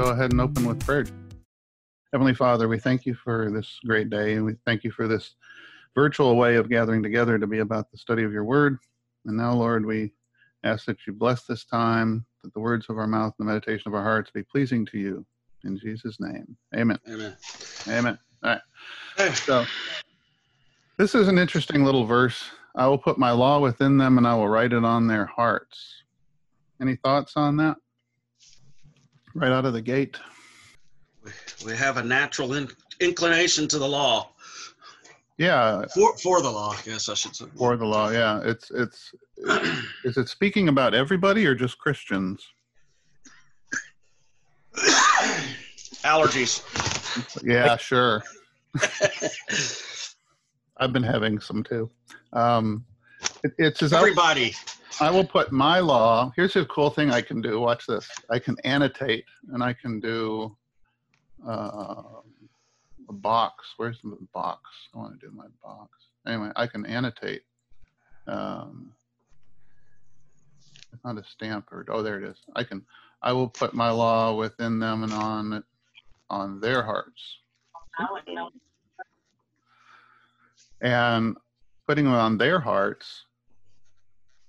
go ahead and open with prayer. Heavenly Father, we thank you for this great day, and we thank you for this virtual way of gathering together to be about the study of your word. And now, Lord, we ask that you bless this time, that the words of our mouth and the meditation of our hearts be pleasing to you. In Jesus' name, amen. Amen. Amen. All right. So, this is an interesting little verse. I will put my law within them and I will write it on their hearts. Any thoughts on that? Right out of the gate. We have a natural in, inclination to the law. Yeah. For for the law, yes, I should say. For the law, yeah. It's it's is it speaking about everybody or just Christians? Allergies. Yeah, sure. I've been having some too. Um, it, it's as everybody. I will put my law. Here's a cool thing I can do. Watch this. I can annotate, and I can do uh, a box. Where's the box? I want to do my box. Anyway, I can annotate. Um, it's not a stamp or oh, there it is. I can. I will put my law within them and on on their hearts. And putting it on their hearts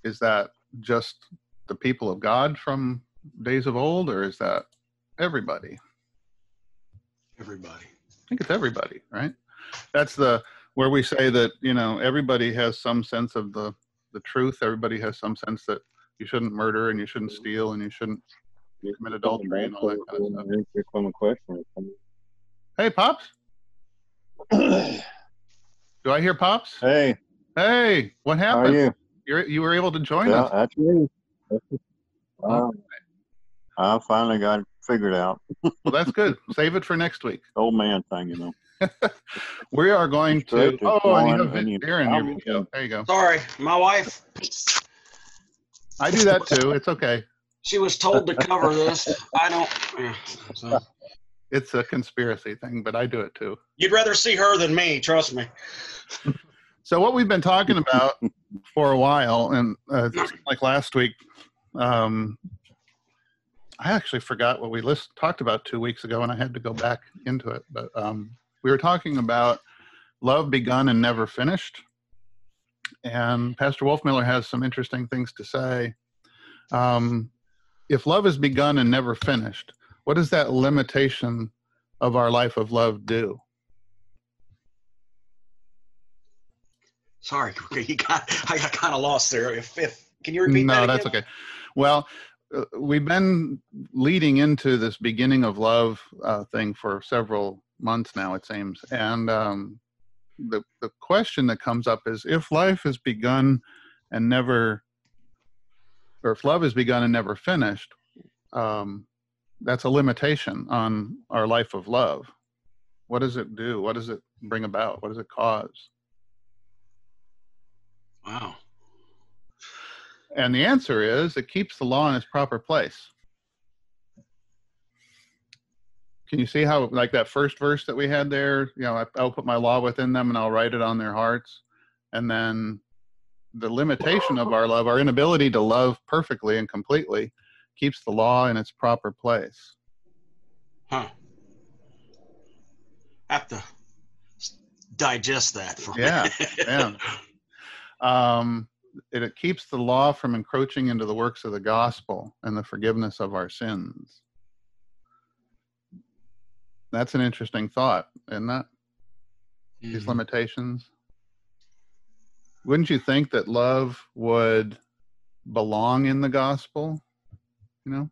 is that just the people of God from days of old, or is that everybody? Everybody. I think it's everybody, right? That's the where we say that you know everybody has some sense of the the truth. Everybody has some sense that you shouldn't murder and you shouldn't steal and you shouldn't commit adultery and all that kind of stuff. Hey, pops. Do I hear pops? Hey. Hey, what happened? How are you? You're, you were able to join yeah, us. That's me. Um, I finally got it figured out. well, that's good. Save it for next week. Old man thing, you know. we are going to. to Oh, and you have and you- Darren, your video. There you go. Sorry, my wife. I do that too. It's okay. She was told to cover this. I don't. so. It's a conspiracy thing, but I do it too. You'd rather see her than me. Trust me. So what we've been talking about for a while, and uh, like last week, um, I actually forgot what we list, talked about two weeks ago, and I had to go back into it. But um, we were talking about love begun and never finished, and Pastor Wolfmueller has some interesting things to say. Um, if love is begun and never finished, what does that limitation of our life of love do? Sorry, okay, you got. I got kind of lost there. If, if can you repeat no, that? No, that's okay. Well, uh, we've been leading into this beginning of love uh, thing for several months now, it seems. And um, the the question that comes up is if life is begun and never, or if love is begun and never finished, um, that's a limitation on our life of love. What does it do? What does it bring about? What does it cause? Wow. And the answer is it keeps the law in its proper place. Can you see how, like that first verse that we had there? You know, I, I'll put my law within them and I'll write it on their hearts. And then the limitation of our love, our inability to love perfectly and completely, keeps the law in its proper place. Huh. Have to digest that for Yeah, yeah. Um, it, it keeps the law from encroaching into the works of the gospel and the forgiveness of our sins. That's an interesting thought, isn't that? These Mhm. limitations. Wouldn't you think that love would belong in the gospel? You know,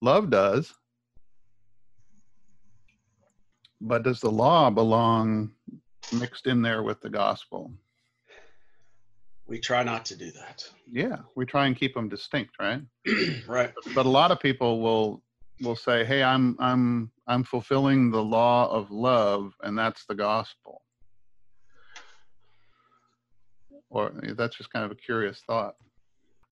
love does. But does the law belong mixed in there with the gospel? We try not to do that. Yeah, we try and keep them distinct, right? right. But a lot of people will will say, "Hey, I'm I'm I'm fulfilling the law of love, and that's the gospel." Or that's just kind of a curious thought.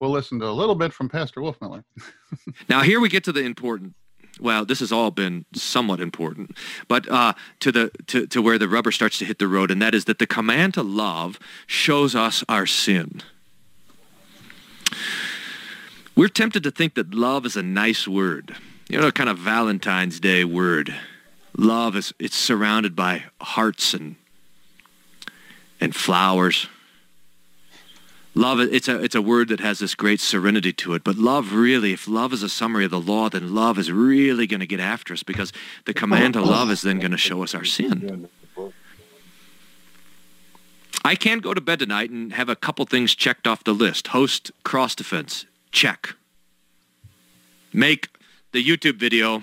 We'll listen to a little bit from Pastor Wolfmueller. Now here we get to the important. Well, this has all been somewhat important, but uh, to the to, to where the rubber starts to hit the road, and that is that the command to love shows us our sin. We're tempted to think that love is a nice word, You know, kind of Valentine's Day word. Love is it's surrounded by hearts and and flowers. Love it's a it's a word that has this great serenity to it. But love really, if love is a summary of the law, then love is really going to get after us because the command to love is then going to show us our sin. I can't go to bed tonight and have a couple things checked off the list. Host cross defense, check. Make the YouTube video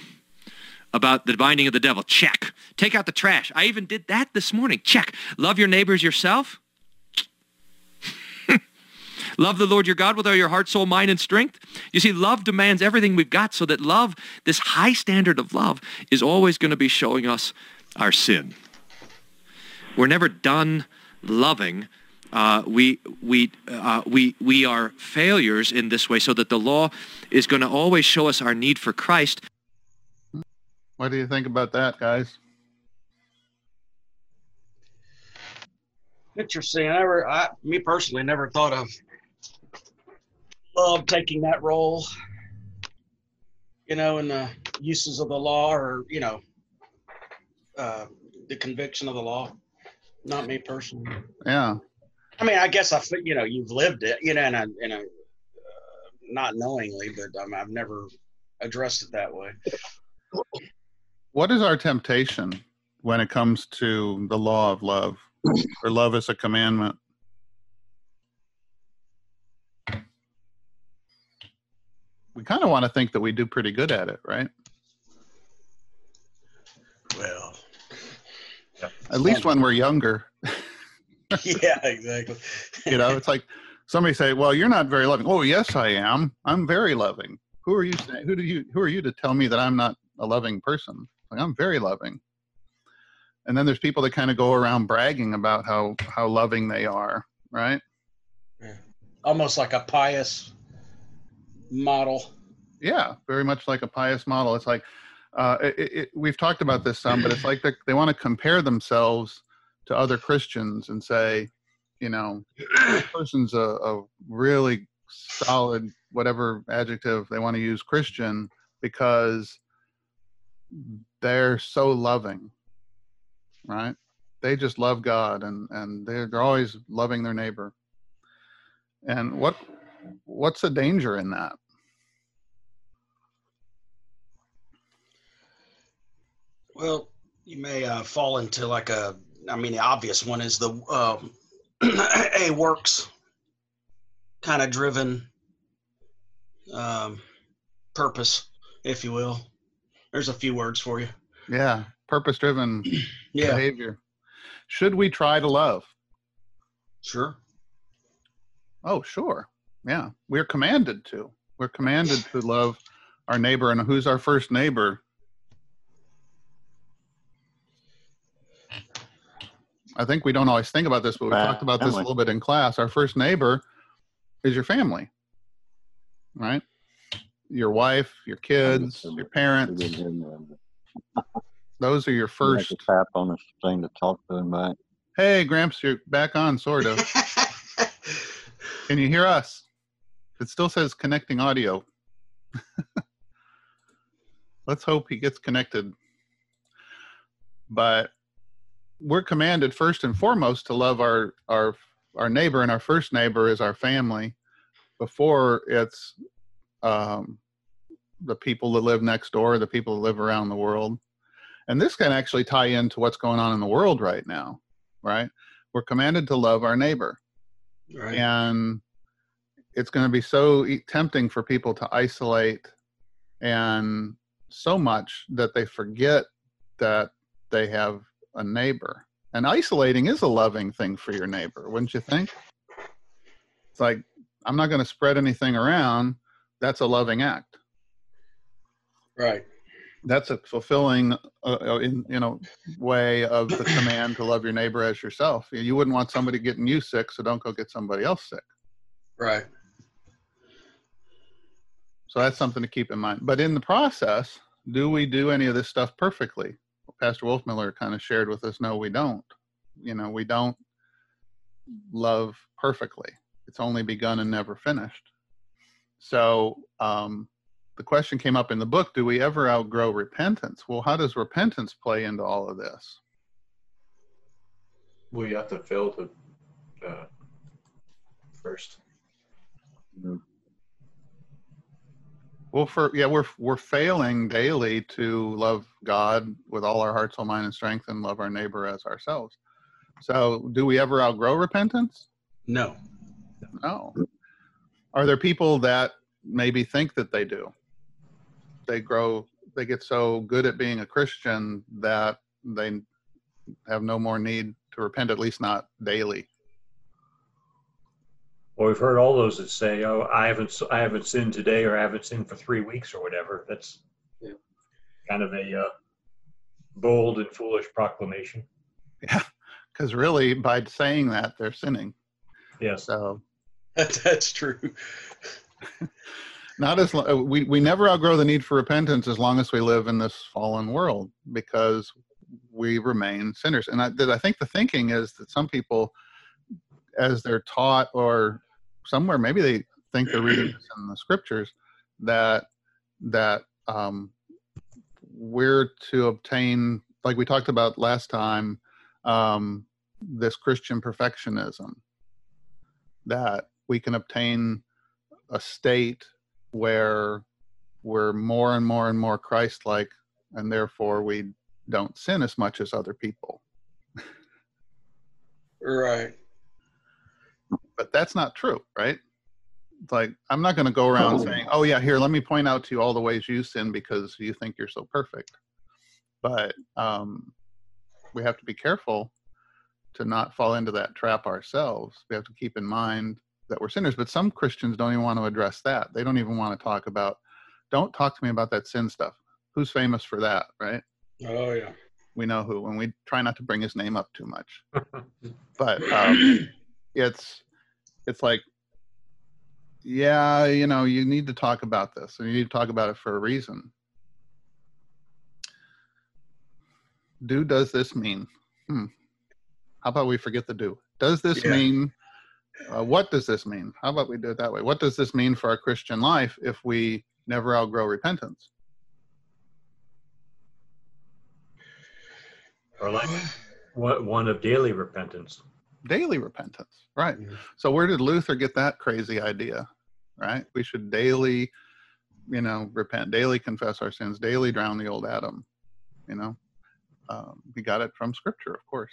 about the binding of the devil, check. Take out the trash. I even did that this morning, check. Love your neighbors yourself. Love the Lord your God with all your heart, soul, mind, and strength. You see, love demands everything we've got so that love, this high standard of love, is always going to be showing us our sin. We're never done loving, uh, we we uh, we we are failures in this way, so that the law is going to always show us our need for Christ. What do you think about that, guys? Interesting. I never, I, me personally, never thought of love taking that role. You know, in the uses of the law, or you know, uh, the conviction of the law. Not me personally. Yeah. I mean, I guess I, you know, you've lived it, you know, in a, in a, uh, not knowingly, but um, I've never addressed it that way. What is our temptation when it comes to the law of love, or love as a commandment? We kind of want to think that we do pretty good at it, right? Well, At least when we're younger. yeah, exactly. you know, it's like somebody say, "Well, you're not very loving." Oh, yes, I am. I'm very loving. Who are you? Saying, who do you? Who are you to tell me that I'm not a loving person? Like I'm very loving. And then there's people that kind of go around bragging about how how loving they are, right? Yeah. Almost like a pious model. Yeah, very much like a pious model. It's like uh, it, it, we've talked about this some, but it's like they, they want to compare themselves to other Christians and say, you know, this person's a, a really solid, whatever adjective they want to use, Christian, because they're so loving, right? They just love God and, and they're, they're always loving their neighbor. And what what's the danger in that? Well, you may uh, fall into like a, I mean, the obvious one is the um, a works kind of driven um, purpose, if you will. There's a few words for you. Yeah, purpose driven Yeah, behavior. Should we try to love? sure. Oh, sure. Yeah, we're commanded to. We're commanded to love our neighbor. And who's our first neighbor? I think we don't always think about this, but we talked about this a little bit in class. Our first neighbor is your family, right? Your wife, your kids, your parents. Uh, Those are your First. first. tap on this thing to talk to him back. Hey, Gramps, you're back on, sort of. Can you hear us? It still says connecting audio. Let's hope he gets connected. But we're commanded first and foremost to love our our our neighbor, and our first neighbor is our family. Before it's um, the people that live next door, the people that live around the world, and this can actually tie into what's going on in the world right now, right? We're commanded to love our neighbor right. and it's going to be so tempting for people to isolate and so much that they forget that they have a neighbor and isolating is a loving thing for your neighbor wouldn't you think it's like i'm not going to spread anything around that's a loving act Right. that's a fulfilling uh, uh, in you know way of the command to love your neighbor as yourself you wouldn't want somebody getting you sick so don't go get somebody else sick Right. So that's something to keep in mind. But in the process, do we do any of this stuff perfectly? Pastor Wolfmueller kind of shared with us, no, we don't. You know, we don't love perfectly. It's only begun and never finished. So um, the question came up in the book: Do we ever outgrow repentance? Well, how does repentance play into all of this? We have to fail to uh, first. Well, for yeah, we're we're failing daily to love God with all our heart, soul, mind, and strength, and love our neighbor as ourselves. So, do we ever outgrow repentance? No. No. Are there people that maybe think that they do? They grow, they get so good at being a Christian that they have no more need to repent, at least not daily. Well, we've heard all those that say, "Oh, I haven't, I haven't sinned today, or I haven't sinned for three weeks, or whatever." That's Yeah. kind of a uh, bold and foolish proclamation. Yeah, because really, by saying that, they're sinning. Yeah. So, That's true. not as lo- uh, we we never outgrow the need for repentance as long as we live in this fallen world because we remain sinners and i, I think the thinking is that some people as they're taught or somewhere maybe they think they're reading this in the scriptures that that um, we're to obtain like we talked about last time um, this christian perfectionism that we can obtain a state where we're more and more and more Christ-like, and therefore we don't sin as much as other people. Right. But that's not true, right? It's like I'm not going to go around saying, "Oh yeah, here, let me point out to you all the ways you sin because you think you're so perfect." But um, we have to be careful to not fall into that trap ourselves. We have to keep in mind that we're sinners. But some Christians don't even want to address that. They don't even want to talk about. Don't talk to me about that sin stuff. Who's famous for that, right? Oh yeah. we know who and we try not to bring his name up too much but um, it's it's like yeah you know you need to talk about this and you need to talk about it for a reason do does this mean hmm. how about we forget the do does this Yeah. mean uh, what does this mean how about we do it that way what does this mean for our christian life if we never outgrow repentance Or like one one of daily repentance. Daily repentance right Mhm. so where did luther get that crazy idea right we should daily you know repent daily confess our sins daily drown the old adam you know um, he got it from scripture of course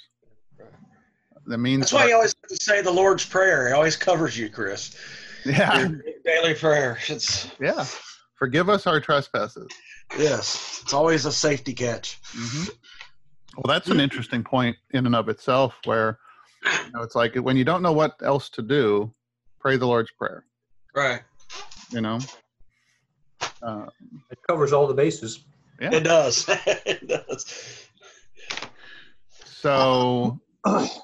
that means That's why you always have to say the Lord's Prayer. It always covers you, Chris. yeah Your daily prayer. It's yeah forgive us our trespasses yes. It's always a safety catch. hmm Well, that's an interesting point in and of itself, where you know, it's like when you don't know what else to do, pray the Lord's Prayer. Right. You know, uh, It covers all the bases. Yeah. It does. it does. so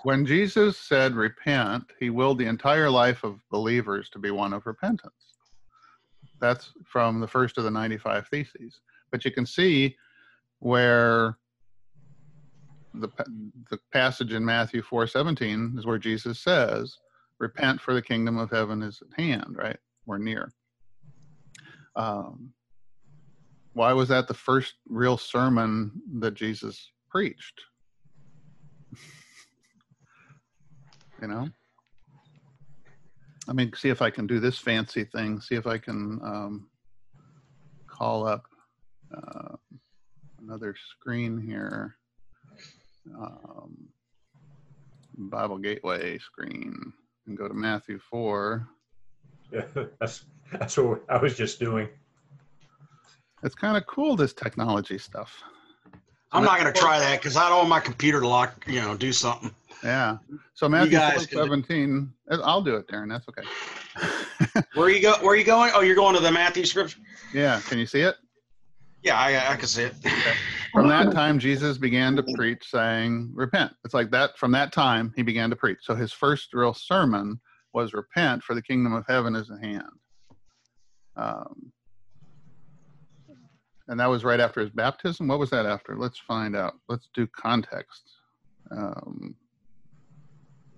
when Jesus said repent, he willed the entire life of believers to be one of repentance. That's from the first of the 95 Theses. But you can see where the, the passage in Matthew 4:17 is where Jesus says, "Repent, for the kingdom of heaven is at hand." Right, we're near. Um, why was that the first real sermon that Jesus preached? you know, I mean, see if I can do this fancy thing. See if I can um, call up uh, another screen here. Um, Bible Gateway screen and go to Matthew 4. Yeah, that's that's what I was just doing. It's kind of cool, this technology stuff. I'm not going to try that because I don't want my computer to lock, you know, do something. Yeah. So Matthew guys 4, can- 17. I'll do it, Darren. That's okay. Where you go? Where you going? Oh, you're going to the Matthew scripture. yeah. Can you see it? Yeah, I, I can see it. From that time, Jesus began to preach, saying, Repent. It's like that. From that time, he began to preach. So his first real sermon was, Repent, for the kingdom of heaven is at hand. Um, and that was right after his baptism. What was that after? Let's find out. Let's do context. Um,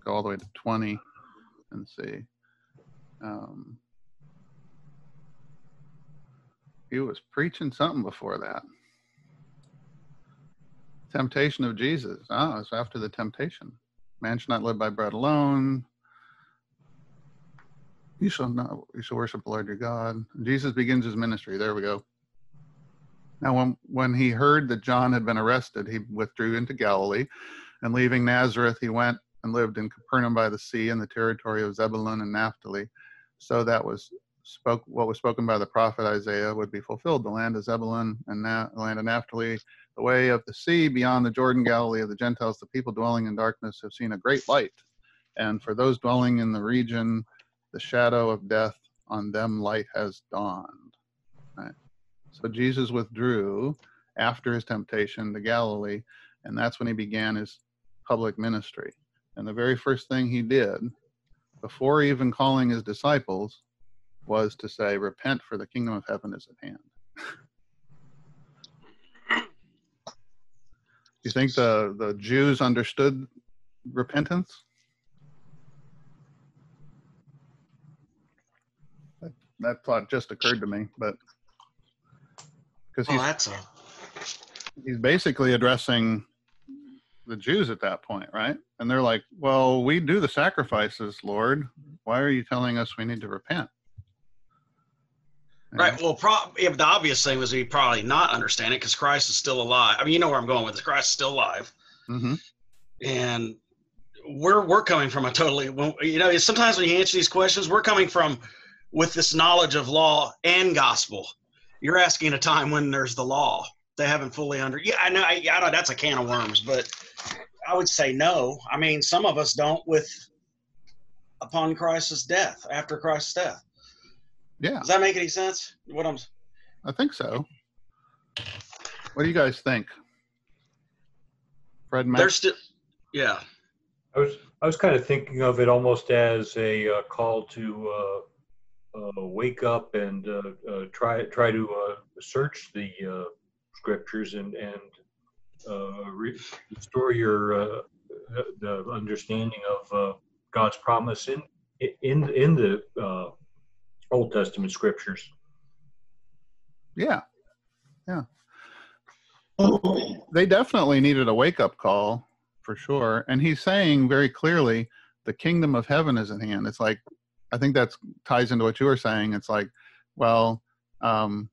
go all the way to 20 and see. Um, he was preaching something before that. Temptation of Jesus. Ah, oh, it's after the temptation. Man should not live by bread alone. You shall not. You shall worship the Lord your God. Jesus begins his ministry. There we go. Now, when when he heard that John had been arrested, he withdrew into Galilee, and leaving Nazareth, he went and lived in Capernaum by the sea in the territory of Zebulun and Naphtali. So that was spoke what was spoken by the prophet Isaiah would be fulfilled. The land of Zebulun and Na- the land of Naphtali, the way of the sea beyond the Jordan, Galilee of the Gentiles. The people dwelling in darkness have seen a great light, and for those dwelling in the region, the shadow of death on them light has dawned. Right. So Jesus withdrew after his temptation to Galilee, and that's when he began his public ministry. And the very first thing he did, before even calling his disciples, was to say, Repent, for the kingdom of heaven is at hand. you think the, the Jews understood repentance? That, that thought just occurred to me, but because he's, a he's basically addressing the Jews at that point, right? And they're like, "Well, we do the sacrifices, Lord. Why are you telling us we need to repent?" Right. Well, pro- yeah, the obvious thing was he probably not understand it because Christ is still alive. I mean, you know where I'm going with this. Christ is still alive, Mhm. and we're we're coming from a totally. You know, sometimes when you answer these questions, we're coming from with this knowledge of law and gospel. You're asking a time when there's the law. They haven't fully under. Yeah, I know. I, I know that's a can of worms, but I would say no. I mean, some of us don't with upon Christ's death, after Christ's death. Yeah, Does that make any sense? What I'm I think so. What do you guys think, Fred? Mac? there's still, yeah, I was I was kind of thinking of it almost as a uh, call to uh, uh, wake up and uh, uh, try try to uh, search the uh, scriptures and and uh, re- restore your uh, the, the understanding of uh, God's promise in in in the uh, Old Testament scriptures. yeah, yeah. They definitely needed a wake-up call for sure, and he's saying very clearly, "The kingdom of heaven is at hand." It's like, I think that ties into what you were saying. It's like, well, um,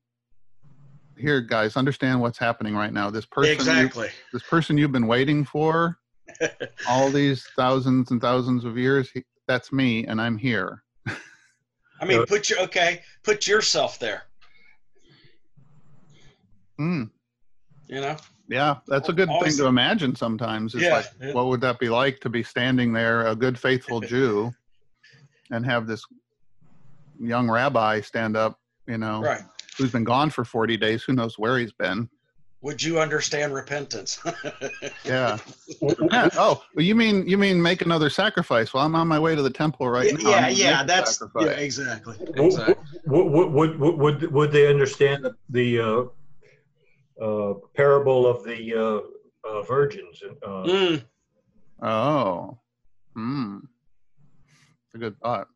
here, guys, understand what's happening right now. This person, you- exactly. this person you've been waiting for all these thousands and thousands of years he, that's me and i'm here I mean, put your okay, put yourself there. Hmm. You know, yeah that's a good thing to imagine sometimes it's Yeah, like yeah. what would that be like to be standing there a good faithful jew and have this young rabbi stand up you know right? who's been gone for 40 days who knows where he's been Would you understand repentance? yeah Yeah. oh well, you mean you mean make another sacrifice well i'm on my way to the temple right now yeah, yeah, that's yeah, exactly, Would, exactly. would, would, would, would, would they understand the, the uh, uh, parable of the uh, uh, virgins? Uh, Mm, Oh, hmm. It's a good thought.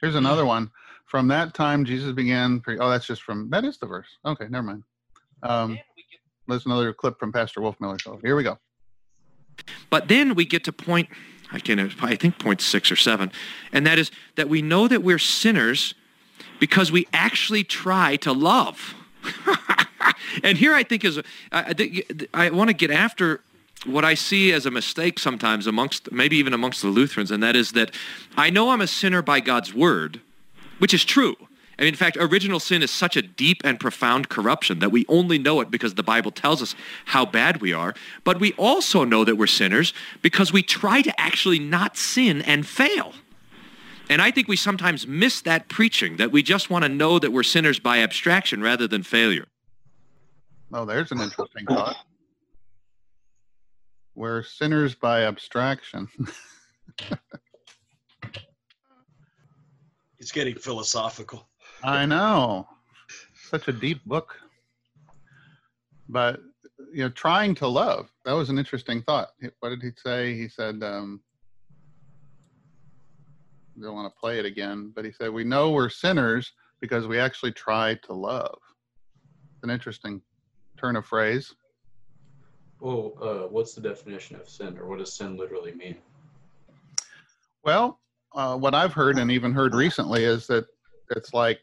Here's another one. From that time, Jesus began. Pre- oh, that's just from. That is the verse. Okay, never mind. Um, there's another clip from Pastor Wolf Wolfmueller. So here we go. But then we get to point, I can, I think point six or seven, and that is that we know that we're sinners because we actually try to love. and here I think is, I, I, think- I want to get after what I see as a mistake sometimes amongst, maybe even amongst the Lutherans, and that is that I know I'm a sinner by God's word, which is true. And in fact, original sin is such a deep and profound corruption that we only know it because the Bible tells us how bad we are. But we also know that we're sinners because we try to actually not sin and fail. And I think we sometimes miss that preaching, that we just want to know that we're sinners by abstraction rather than failure. Oh, there's an interesting thought. We're sinners by abstraction. it's getting philosophical. I know. Such a deep book. But you know, trying to love. That was an interesting thought. What did he say? He said, um, I don't want to play it again, but he said, We know we're sinners because we actually try to love. An interesting turn of phrase. Well, uh, what's the definition of sin, or what does sin literally mean? Well, uh, what I've heard and even heard recently is that it's like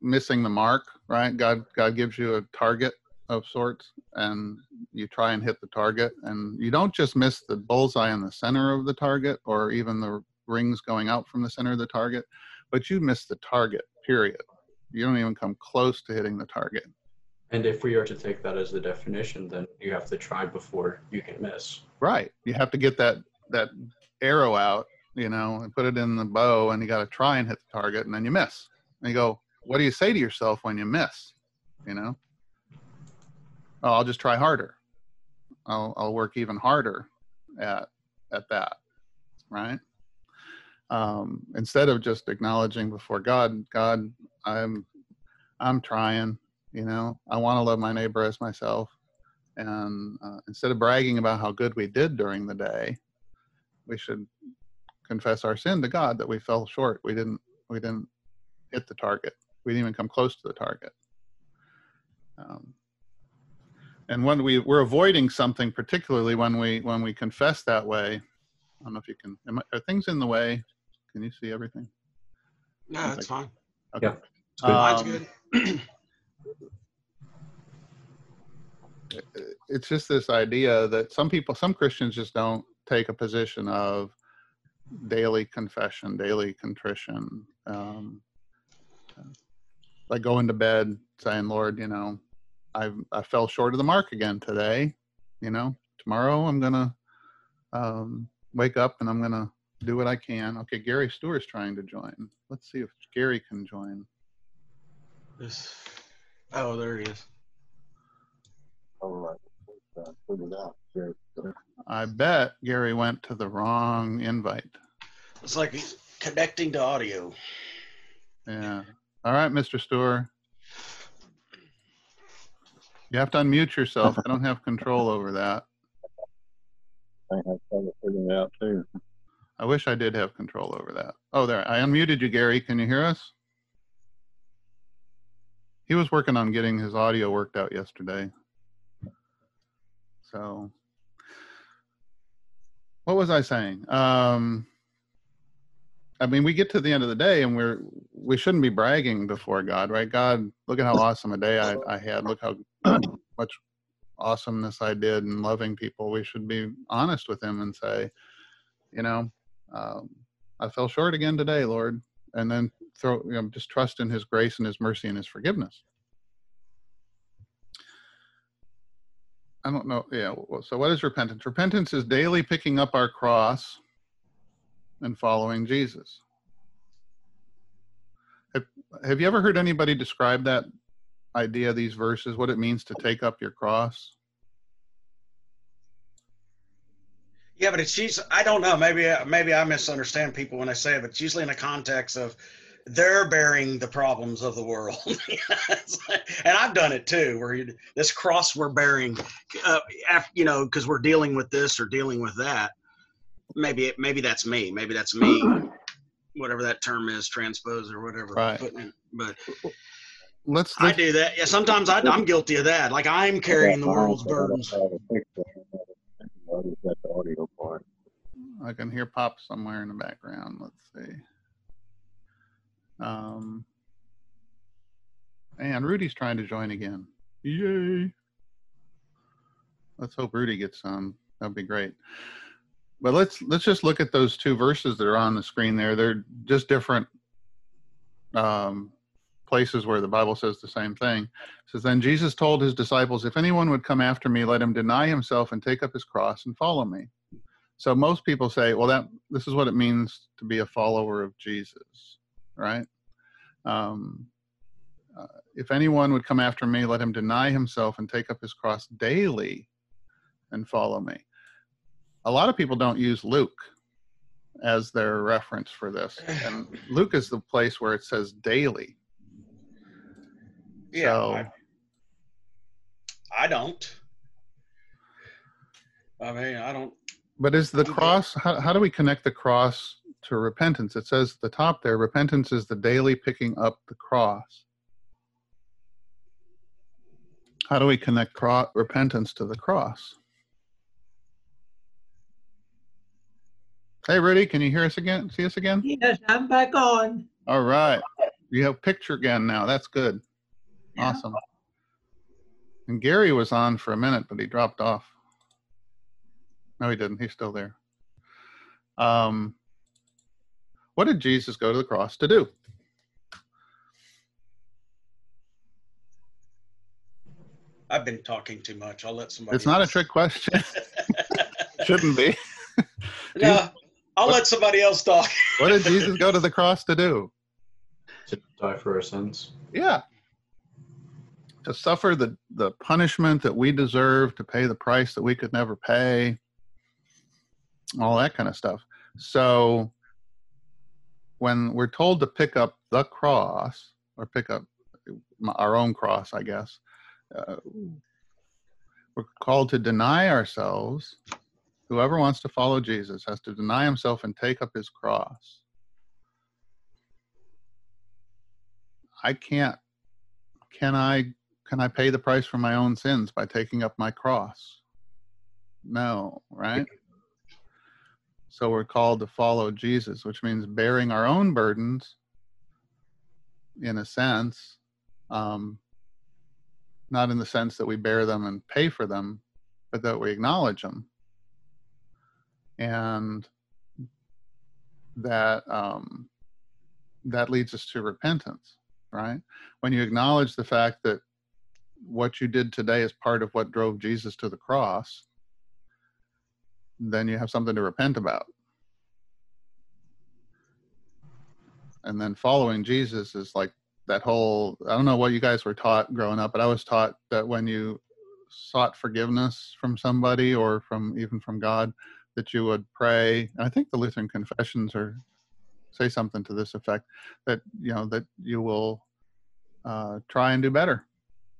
missing the mark, right? God, God gives you a target of sorts, and you try and hit the target, and you don't just miss the bullseye in the center of the target, or even the rings going out from the center of the target, but you miss the target. Period. You don't even come close to hitting the target. And if we are to take that as the definition, then you have to try before you can miss. Right. You have to get that that arrow out, you know, and put it in the bow, and you got to try and hit the target, and then you miss. And you go, what do you say to yourself when you miss? You know, oh, I'll just try harder. I'll I'll work even harder at at that, right? Um, instead of just acknowledging before God, God, I'm I'm trying. You know, I want to love my neighbor as myself. And uh, instead of bragging about how good we did during the day, we should confess our sin to God that we fell short. We didn't we didn't hit the target. We didn't even come close to the target. Um, and when we we're avoiding something, particularly when we when we confess that way, I don't know if you can. Am I, are things in the way? Can you see everything? No, that's fine. Okay. Yeah. Mine's Um, good. it's just this idea that some people some christians just don't take a position of daily confession daily contrition um, like going to bed saying lord you know i i fell short of the mark again today you know tomorrow i'm gonna um, wake up and i'm gonna do what i can okay gary stewart's trying to join let's see if gary can join This- Oh, there he is. All right. Figure it out. Sure. i bet gary went to the wrong invite It's like connecting to audio. Yeah. All right, Mr. Stewart. You have to unmute yourself. I don't have control over that. I have trouble figuring it out too. I wish I did have control over that. Oh, there. I unmuted you, Gary. Can you hear us? He was working on getting his audio worked out yesterday. So, what was I saying? Um, I mean, we get to the end of the day and we're, we shouldn't be bragging before God, right? God, look at how awesome a day I, I had. Look how much awesomeness I did in loving people. We should be honest with him and say, you know, um, I fell short again today, Lord. And then throw, you know, just trust in his grace and his mercy and his forgiveness. I don't know. Yeah. So what is repentance? Repentance is daily picking up our cross and following Jesus. Have, have you ever heard anybody describe that idea, these verses, what it means to take up your cross? Yeah, but it's usually, I don't know. Maybe maybe I misunderstand people when I say it, but it's usually in the context of they're bearing the problems of the world. And I've done it too, where you, this cross we're bearing, uh, af, you know, because we're dealing with this or dealing with that. Maybe it, maybe that's me. Maybe that's me. Whatever that term is, transpose or whatever. Right. Putting it- But Let's, I let's do that. Yeah, sometimes I, I'm guilty of that. Like I'm carrying the world's I burdens. have a picture. I just got the audio part. I can hear pop somewhere in the background. Let's see. Um, and Rudy's trying to join again. Yay! Let's hope Rudy gets on. That'd be great. But let's let's just look at those two verses that are on the screen there. They're just different um, places where the Bible says the same thing. It says, Then Jesus told his disciples, If anyone would come after me, let him deny himself and take up his cross and follow me. So most people say, well, that this is what it means to be a follower of Jesus, right? Um, uh, if anyone would come after me, let him deny himself and take up his cross daily and follow me. A lot of people don't use Luke as their reference for this, and Luke is the place where it says daily. Yeah, So- I, I don't. I mean, I don't. But is the cross? How, how do we connect the cross to repentance. It says at the top there, repentance is the daily picking up the cross. How do we connect cro- repentance to the cross? Hey, Rudy, can you hear us again? See us again? Yes, I'm back on. All right. You have picture again now. That's good. Yeah. Awesome. And Gary was on for a minute, but he dropped off. No, he didn't. He's still there. Um, what did Jesus go to the cross to do? I've been talking too much. I'll let somebody. It's not a trick question. Shouldn't be. no, I'll let somebody else talk. What did Jesus go to the cross to do? To die for our sins. Yeah. To suffer the, the punishment that we deserve, to pay the price that we could never pay, all that kind of stuff. So when we're told to pick up the cross, or pick up our own cross, I guess, uh, we're called to deny ourselves. Whoever wants to follow Jesus has to deny himself and take up his cross. I can't. Can I? Can I pay the price for my own sins by taking up my cross? No, right? So we're called to follow Jesus, which means bearing our own burdens, in a sense, um, not in the sense that we bear them and pay for them, but that we acknowledge them, and that um, that leads us to repentance right? When you acknowledge the fact that what you did today is part of what drove Jesus to the cross, then you have something to repent about. And then following Jesus is like that whole I don't know what you guys were taught growing up, but I was taught that when you sought forgiveness from somebody or from even from God, that you would pray. I think the Lutheran confessions are say something to this effect that you know that you will uh, try and do better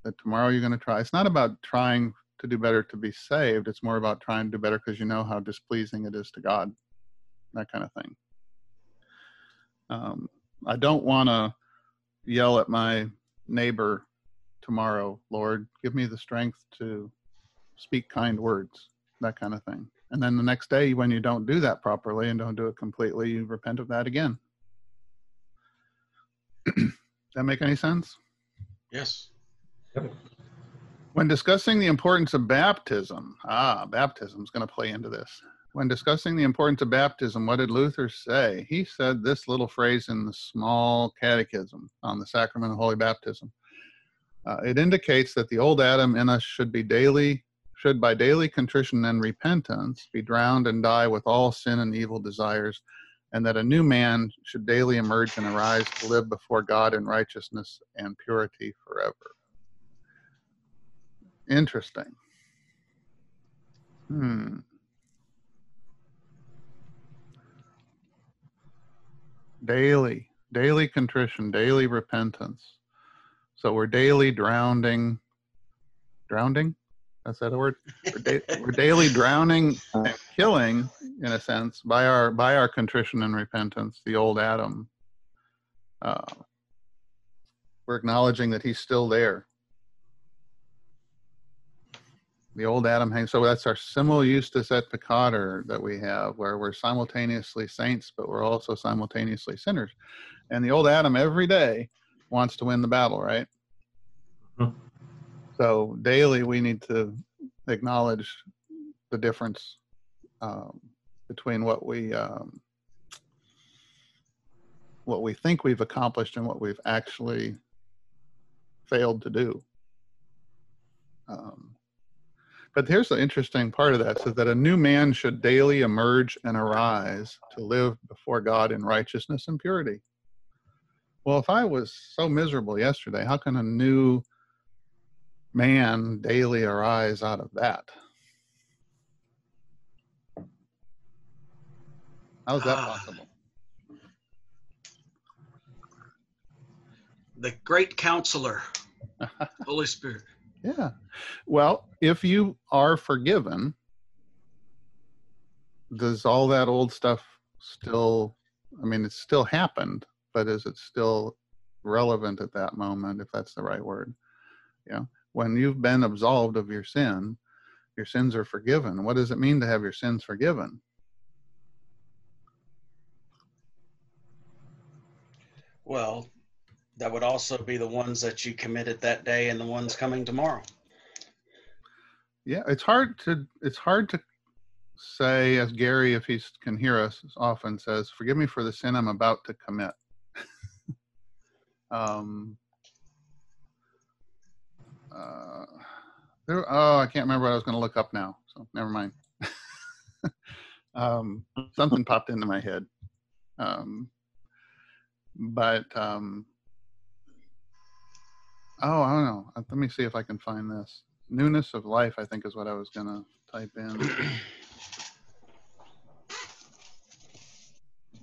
that tomorrow you're going to try it's not about trying to do better to be saved it's more about trying to do better because you know how displeasing it is to god that kind of thing um, i don't want to yell at my neighbor tomorrow lord give me the strength to speak kind words that kind of thing and then the next day, when you don't do that properly and don't do it completely, you repent of that again. that make any sense? Yes. When discussing the importance of baptism, ah, baptism is going to play into this. When discussing the importance of baptism, what did Luther say? He said this little phrase in the small catechism on the sacrament of holy baptism. Uh, it indicates that the old Adam in us should be daily should by daily contrition and repentance be drowned and die with all sin and evil desires, and that a new man should daily emerge and arise to live before God in righteousness and purity forever. Interesting. Hmm. Daily, daily contrition, daily repentance. So we're daily drowning, drowning? Is said a word? We're, da- we're daily drowning and killing, in a sense, by our by our contrition and repentance, the old Adam. Uh, we're acknowledging that he's still there. The old Adam hangs. So that's our simul justus et peccator that we have, where we're simultaneously saints, but we're also simultaneously sinners. And the old Adam every day wants to win the battle, right? So daily, we need to acknowledge the difference um, between what we um, what we think we've accomplished and what we've actually failed to do. Um, but here's the interesting part of that: so that a new man should daily emerge and arise to live before God in righteousness and purity. Well, if I was so miserable yesterday, how can a new man daily arise out of that. How is that Ah. possible? The great counselor, Holy Spirit. Yeah. Well, if you are forgiven, does all that old stuff still I mean, it's still happened, but is it still relevant at that moment, if that's the right word? Yeah. When you've been absolved of your sin, your sins are forgiven. What does it mean to have your sins forgiven? Well, that would also be the ones that you committed that day and the ones coming tomorrow. Yeah, it's hard to it's hard to say as Gary, if he can hear us, often says, "Forgive me for the sin I'm about to commit." um, uh, there, oh, I can't remember what I was going to look up now, so never mind. um, something popped into my head, um, but um, oh, I don't know. Uh, Let me see if I can find this. Newness of life, I think, is what I was going to type in.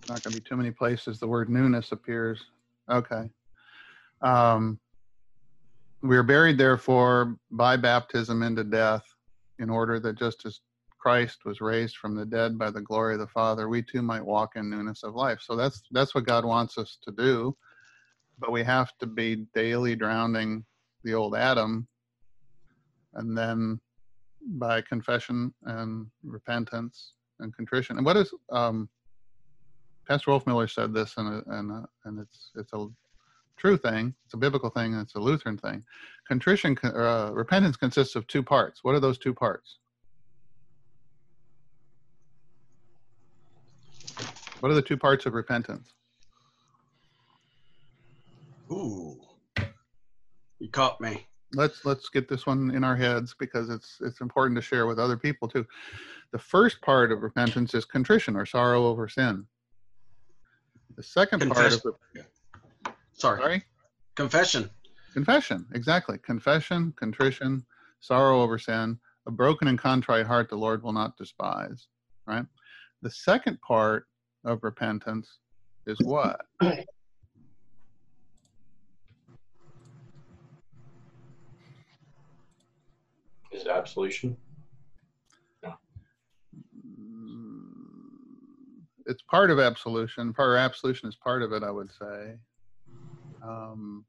not going to be too many places the word newness appears. Okay. Um, we are buried, therefore, by baptism into death, in order that just as Christ was raised from the dead by the glory of the Father, we too might walk in newness of life. So that's that's what God wants us to do, but we have to be daily drowning the old Adam, and then by confession and repentance and contrition. And what is um, Pastor Wolfmueller said this, and and and it's it's a true thing. It's a biblical thing, and it's a Lutheran thing. Contrition, uh, repentance consists of two parts. What are those two parts? What are the two parts of repentance? Ooh, you caught me. Let's let's get this one in our heads because it's it's important to share with other people too. The first part of repentance is contrition or sorrow over sin. The second part of Sorry. sorry? Confession. confession. Exactly. Confession contrition sorrow over sin a broken and contrite heart the lord will not despise right? The second part of repentance is what? Is absolution? Mm, it's part of absolution. Part of absolution is part of it i would say um,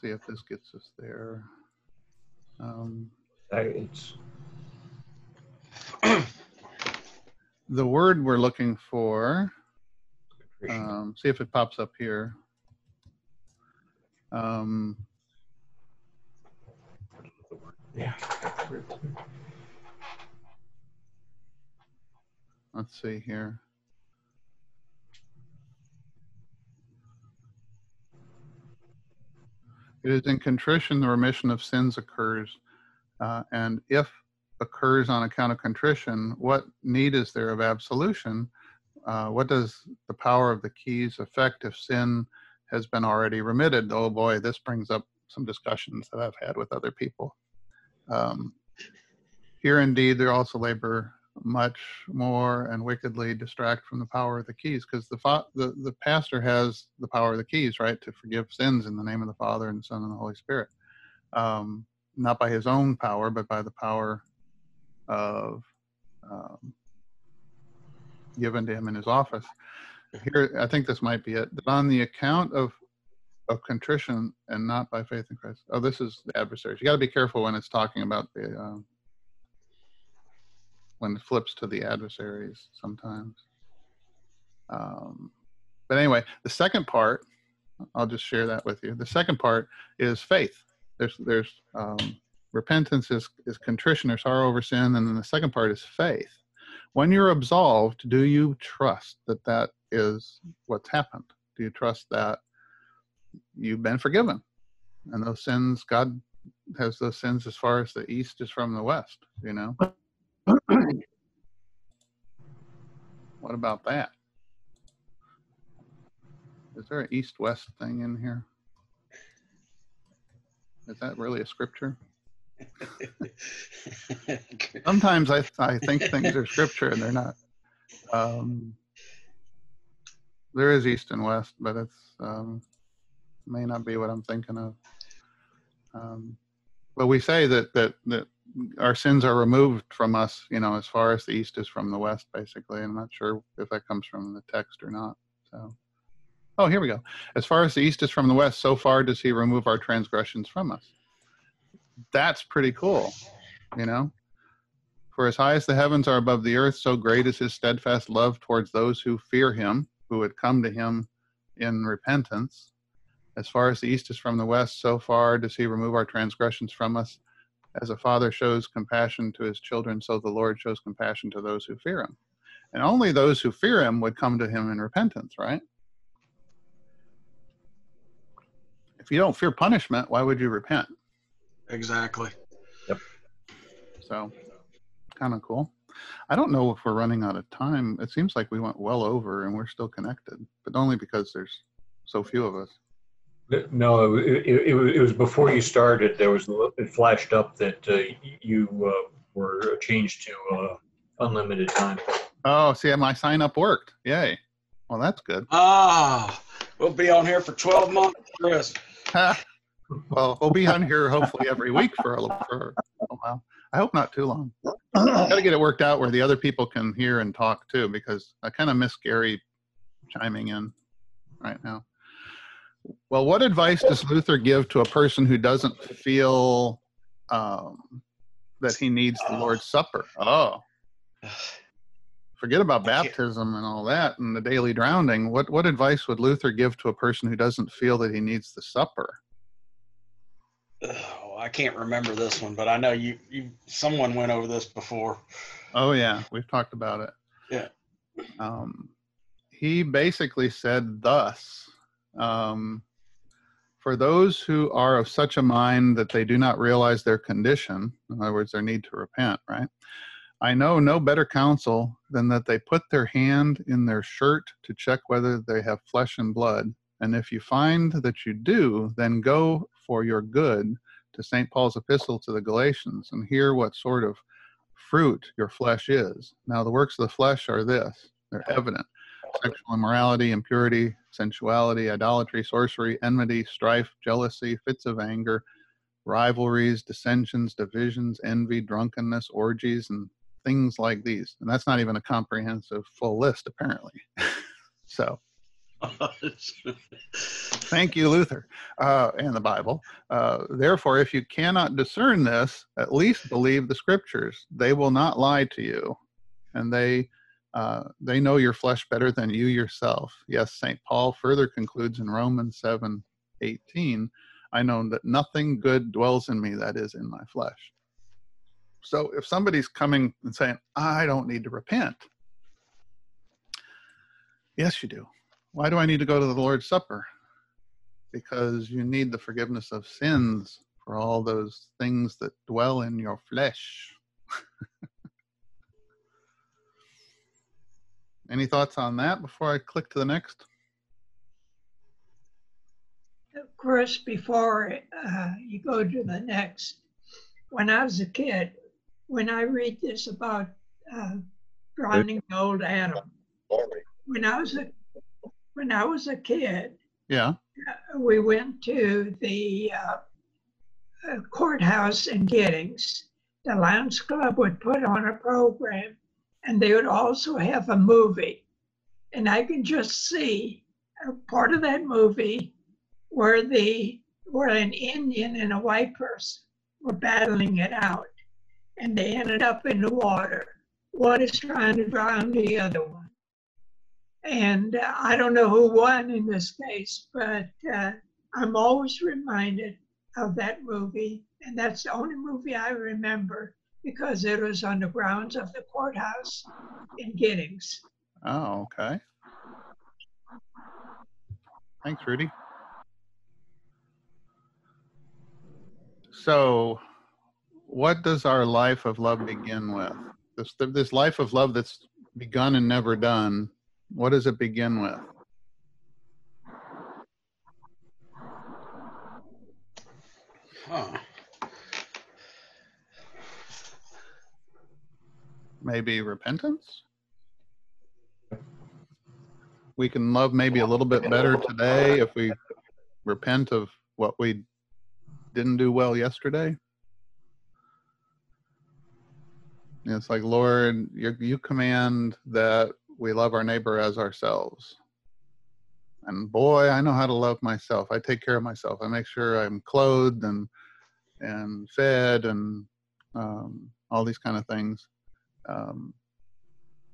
see if this gets us there um, It's, the word we're looking for um, see if it pops up here. Um, yeah. let's see here. It is in contrition the remission of sins occurs. Uh, and if occurs on account of contrition, what need is there of absolution? Uh, what does the power of the keys affect if sin has been already remitted? Oh boy, this brings up some discussions that I've had with other people. Um, here indeed, there also labor much more and wickedly distract from the power of the keys because the, fa- the the pastor has the power of the keys right to forgive sins in the name of the father and the son and the holy spirit. Um, not by his own power but by the power of um, given to him in his office. Here i think this might be it that on the account of of contrition and not by faith in christ oh this is the adversaries. You got to be careful when it's talking about the um, when it flips to the adversaries sometimes. Um, but anyway, the second part, I'll just share that with you. The second part is faith. There's there's um, repentance is is contrition or sorrow over sin, and then the second part is faith. When you're absolved, do you trust that that is what's happened? Do you trust that you've been forgiven, and those sins God has those sins as far as the east is from the west? You know. What about that? Is there an east-west thing in here? Is that really a scripture? Sometimes I, I think things are scripture and they're not. Um, there is east and west, but it's um, may not be what I'm thinking of. Um, but we say that that that our sins are removed from us, you know, as far as the east is from the west, basically. I'm not sure if that comes from the text or not. So, oh, here we go. As far as the east is from the west, so far does he remove our transgressions from us. That's pretty cool, you know. For as high as the heavens are above the earth, so great is his steadfast love towards those who fear him, who would come to him in repentance. As far as the east is from the west, so far does he remove our transgressions from us. As a father shows compassion to his children, so the Lord shows compassion to those who fear him. And only those who fear him would come to him in repentance, right? If you don't fear punishment, why would you repent? Exactly. Yep. So, kind of cool. I don't know if we're running out of time. It seems like we went well over and we're still connected, but only because there's so few of us. No, it, it, it was- before you started, there was, a little- it flashed up that uh, you uh, were changed to uh, unlimited time. Oh, see, my sign up worked. Yay. Well, that's good. Ah, we'll be on here for 12 months, Chris. well, we'll be on here hopefully every week for a, little- for a while. I hope not too long. Got to get it worked out where the other people can hear and talk too, because I kind of miss Gary chiming in right now. Well, what advice does Luther give to a person who doesn't feel um, that he needs the Lord's Supper? Oh, forget about baptism and all that and the daily drowning. What what advice would Luther give to a person who doesn't feel that he needs the supper? Oh, I can't remember this one, but I know you, you, someone went over this before. Oh yeah, we've talked about it. Yeah. Um, he basically said thus: um, For those who are of such a mind that they do not realize their condition, in other words, their need to repent, right? I know no better counsel than that they put their hand in their shirt to check whether they have flesh and blood. And if you find that you do, then go for your good to St. Paul's epistle to the Galatians and hear what sort of fruit your flesh is. Now, the works of the flesh are this they're evident sexual immorality, impurity, sensuality, idolatry, sorcery, enmity, strife, jealousy, fits of anger, rivalries, dissensions, divisions, envy, drunkenness, orgies, and things like these. And that's not even a comprehensive full list, apparently. so, thank you, Luther, uh, and the Bible. Uh, therefore, if you cannot discern this, at least believe the scriptures. They will not lie to you, and they uh, they know your flesh better than you yourself. Yes, St. Paul further concludes in Romans 7 18, I know that nothing good dwells in me, that is, in my flesh. So if somebody's coming and saying, I don't need to repent, yes, you do. Why do I need to go to the Lord's Supper? Because you need the forgiveness of sins for all those things that dwell in your flesh. Any thoughts on that before I click to the next? Of course, before uh, you go to the next, when I was a kid, when I read this about uh, drowning the old Adam, when I was a when I was a kid, Yeah. uh, we went to the uh, uh, courthouse in Giddings. The Lions Club would put on a program, and they would also have a movie. And I can just see a part of that movie where the where an Indian and a white person were battling it out, and they ended up in the water. One is trying to drown the other one, and uh, I don't know who won in this case, but uh, I'm always reminded of that movie, and that's the only movie I remember because it was on the grounds of the courthouse in Giddings. Oh, okay. Thanks, Rudy. So, what does our life of love begin with? This this life of love that's begun and never done. What does it begin with? Huh. Maybe repentance. We can love maybe a little bit better today if we repent of what we didn't do well yesterday. It's like, Lord, you, you command that we love our neighbor as ourselves. And boy, I know how to love myself. I take care of myself. I make sure I'm clothed and and fed and um, all these kind of things. Um,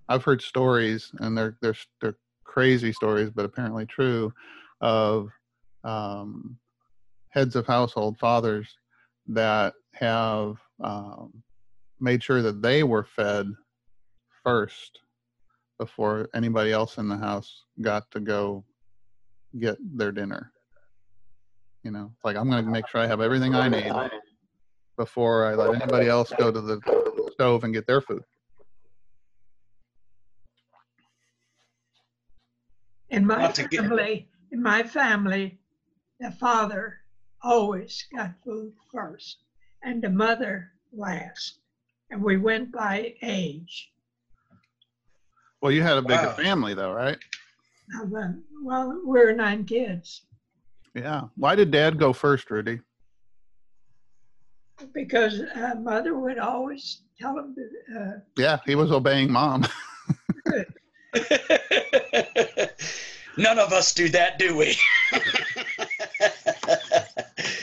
I've heard stories, and they're they're they're crazy stories, but apparently true, of um, heads of household fathers that have um, made sure that they were fed first before anybody else in the house got to go get their dinner. You know, like I'm going to make sure I have everything I need before I let anybody else go to the stove and get their food. In my Not to family, in my family, the father always got food first and the mother last. And we went by age. Well, you had a bigger Wow. family though, right? Now, the- Well, we're nine kids Yeah. Why did dad go first, Rudy? because uh, mother would always tell him to, uh, Yeah, he was obeying mom. None of us do that, do we?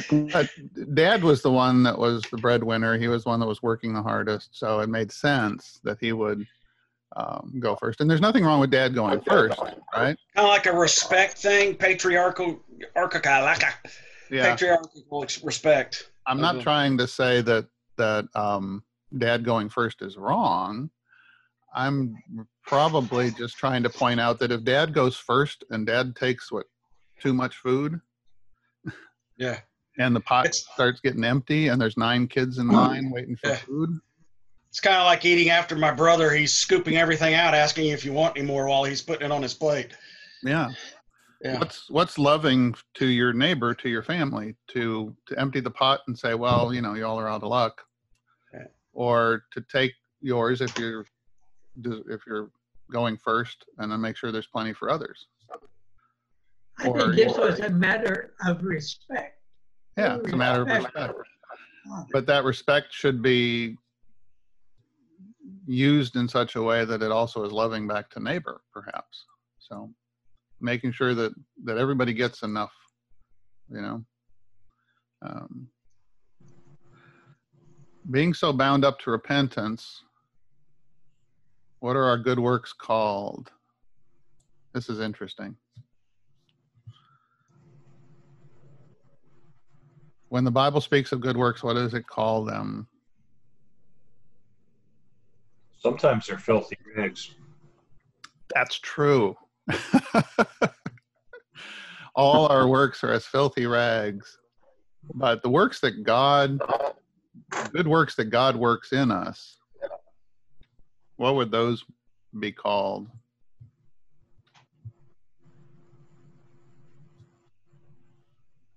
But dad was the one that was the breadwinner. He was the one that was working the hardest. So it made sense that he would um, go first. And there's nothing wrong with dad going first, right? kind of like a respect thing, patriarchal, archical, like a Yeah. patriarchal respect. I'm not Mhm. trying to say that that um, dad going first is wrong. I'm probably just trying to point out that if dad goes first and dad takes what too much food Yeah. and the pot It's- starts getting empty and there's nine kids in line waiting for Yeah. food, It's kind of like eating after my brother. He's scooping everything out, asking if you want any more while he's putting it on his plate. yeah. Yeah. What's what's loving to your neighbor, to your family, to to empty the pot and say, well, you know, y'all are out of luck, Right. or to take yours if you're if you're going first, and then make sure there's plenty for others. I Or- think this was a matter of respect. Yeah, it's a matter of Respect. respect, but that respect should be used in such a way that it also is loving back to neighbor, perhaps. So, making sure that that everybody gets enough, you know. Um, being so bound up to repentance, what are our good works called? This is interesting. When the Bible speaks of good works, what does it call them? Sometimes they're filthy rags. That's true. All our works are as filthy rags. But the works that God, good works that God works in us, what would those be called?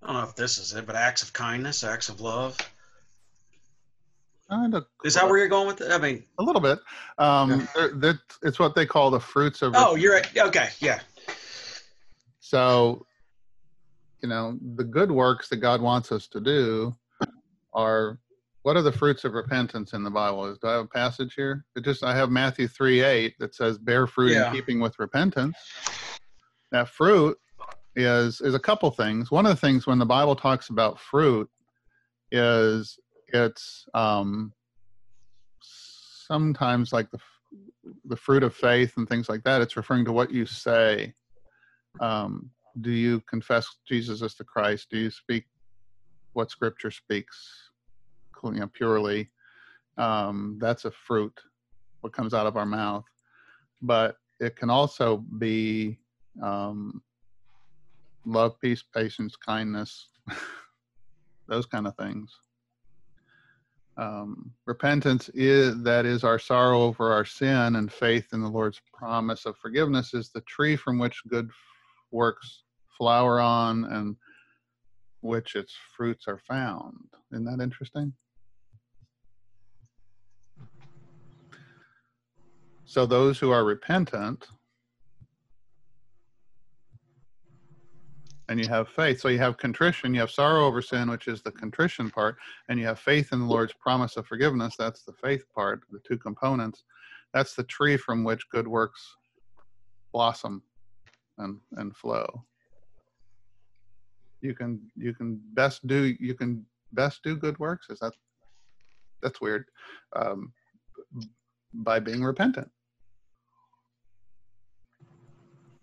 I don't know if this is it, but acts of kindness, acts of love. Kind of, Is that where you're going with it? I mean, a little bit. Um, they're- they're- it's what they call the fruits of. oh, you're right. Okay, yeah. So, you know, the good works that God wants us to do are what are the fruits of repentance in the Bible? Is do I have a passage here? It just I have Matthew three eight that says bear fruit Yeah. in keeping with repentance. That fruit is is a couple things. One of the things when the Bible talks about fruit is it's um, sometimes like the the fruit of faith and things like that. It's referring to what you say um, do you confess Jesus as the Christ? Do you speak what Scripture speaks, you know, purely? Um, that's a fruit, what comes out of our mouth. But it can also be um, love, peace, patience, kindness, those kind of things. Um, repentance is that is our sorrow over our sin, and faith in the Lord's promise of forgiveness is the tree from which good works flower on and which its fruits are found. Isn't that interesting? So those who are repentant and you have faith. So you have contrition, you have sorrow over sin, which is the contrition part, and you have faith in the Lord's promise of forgiveness. That's the faith part, the two components. That's the tree from which good works blossom and, and flow. You can you can best do you can best do good works. Is that that's weird? Um, by being repentant.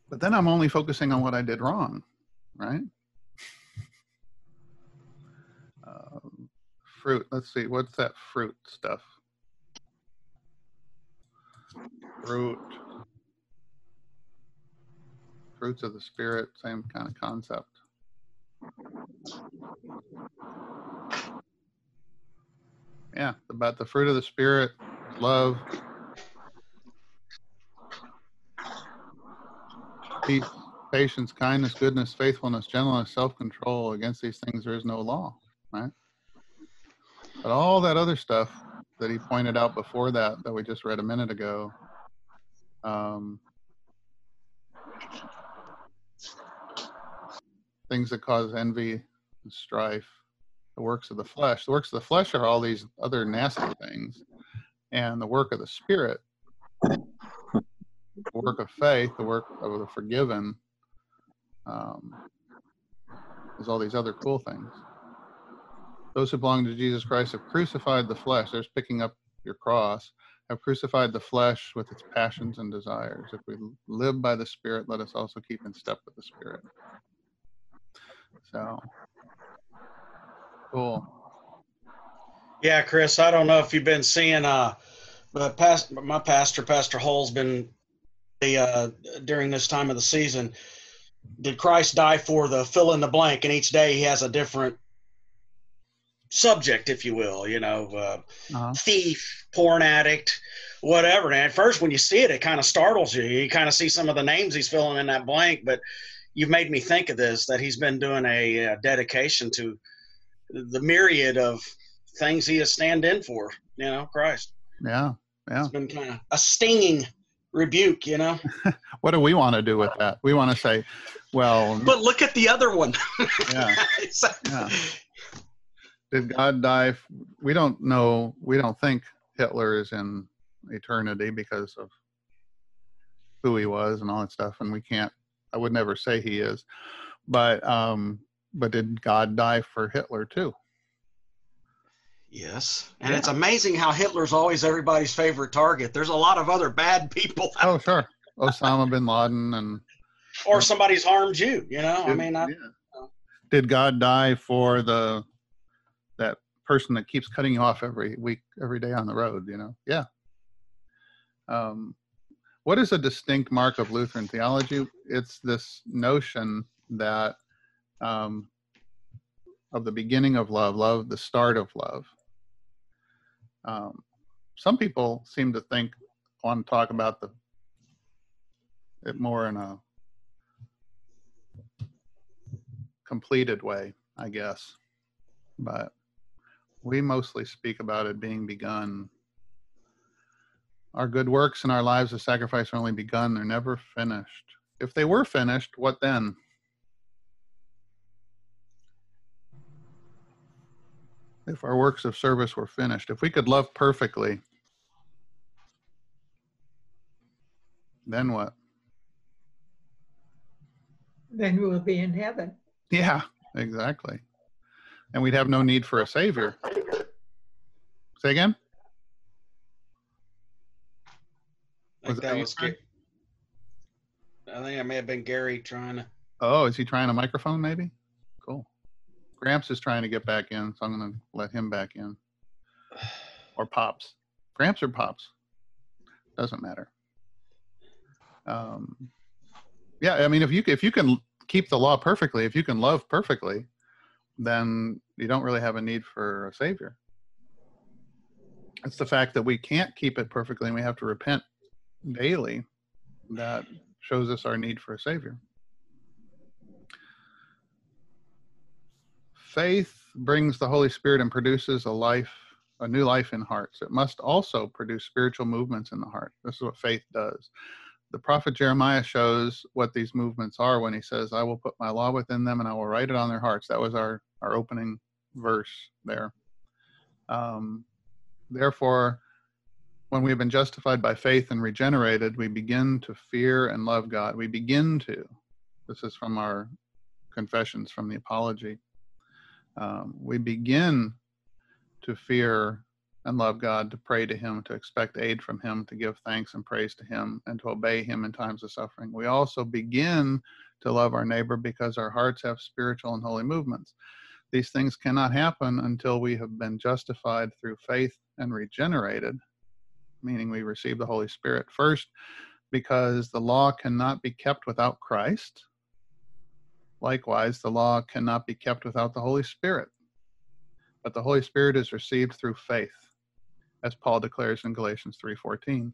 But then I'm only focusing on what I did wrong right? Um, fruit. Let's see. What's that fruit stuff? Fruit. Fruits of the spirit. Same kind of concept. Yeah, about the fruit of the spirit, love, peace, patience, kindness, goodness, faithfulness, gentleness, self control. Against these things, there is no law, right? But all that other stuff that he pointed out before that, that we just read a minute ago, um, things that cause envy and strife, the works of the flesh. The works of the flesh are all these other nasty things. And the work of the spirit, the work of faith, the work of the forgiven, um, there's all these other cool things. Those who belong to Jesus Christ have crucified the flesh. There's picking up your cross. Have crucified the flesh with its passions and desires. If we live by the Spirit, let us also keep in step with the Spirit. So, cool. Yeah, Chris, I don't know if you've been seeing, uh, but past, my pastor, Pastor Hull's been the, uh, during this time of the season did Christ die for the fill in the blank? And each day he has a different subject, if you will, you know, uh, uh-huh. thief, porn addict, whatever. And at first, when you see it, it kind of startles you. You kind of see some of the names he's filling in that blank, but you've made me think of this that he's been doing a, a dedication to the myriad of things he has stand in for, you know, Christ. Yeah. Yeah. It's been kind of a stinging rebuke, you know? what do we want to do with that? We want to say, well. But look at the other one. yeah. yeah. Did God die? We don't know. We don't think Hitler is in eternity because of who he was and all that stuff. And we can't, I would never say he is. But, um, but did God die for Hitler too? Yes. And yeah. it's amazing how Hitler's always everybody's favorite target. There's a lot of other bad people. Oh, sure. Osama bin Laden and. Or somebody's harmed you, you know? Did, I mean, I, yeah. did God die for the that person that keeps cutting you off every week, every day on the road, you know? Yeah. Um, what is a distinct mark of Lutheran theology? It's this notion that um, of the beginning of love, love, the start of love. Um, some people seem to think want to talk about the it more in a completed way, I guess. But we mostly speak about it being begun. Our good works and our lives of sacrifice are only begun, they're never finished. If they were finished, what then? If our works of service were finished, if we could love perfectly, then what? Then we'll be in heaven. Yeah, exactly. And we'd have no need for a savior. Say again? Was that, that was I think I may have been Gary trying to. Oh, is he trying a microphone maybe? Gramps is trying to get back in, so I'm going to let him back in. Or Pops. Gramps or Pops? Doesn't matter. Um, yeah, I mean, if you if you can keep the law perfectly, if you can love perfectly, then you don't really have a need for a savior. It's the fact that we can't keep it perfectly and we have to repent daily that shows us our need for a savior. Faith brings the Holy Spirit and produces a life, a new life in hearts. It must also produce spiritual movements in the heart. This is what faith does. the prophet Jeremiah shows what these movements are when he says, I will put my law within them and I will write it on their hearts. That was our, our opening verse there. Um, therefore, when we've been justified by faith and regenerated, we begin to fear and love God. We begin to. This is from our confessions from the Apology. Um, we begin to fear and love God, to pray to Him, to expect aid from Him, to give thanks and praise to Him, and to obey Him in times of suffering. We also begin to love our neighbor because our hearts have spiritual and holy movements. These things cannot happen until we have been justified through faith and regenerated, meaning we receive the Holy Spirit first, because the law cannot be kept without Christ. Likewise, the law cannot be kept without the Holy Spirit. But the Holy Spirit is received through faith as Paul declares in Galatians 3:14,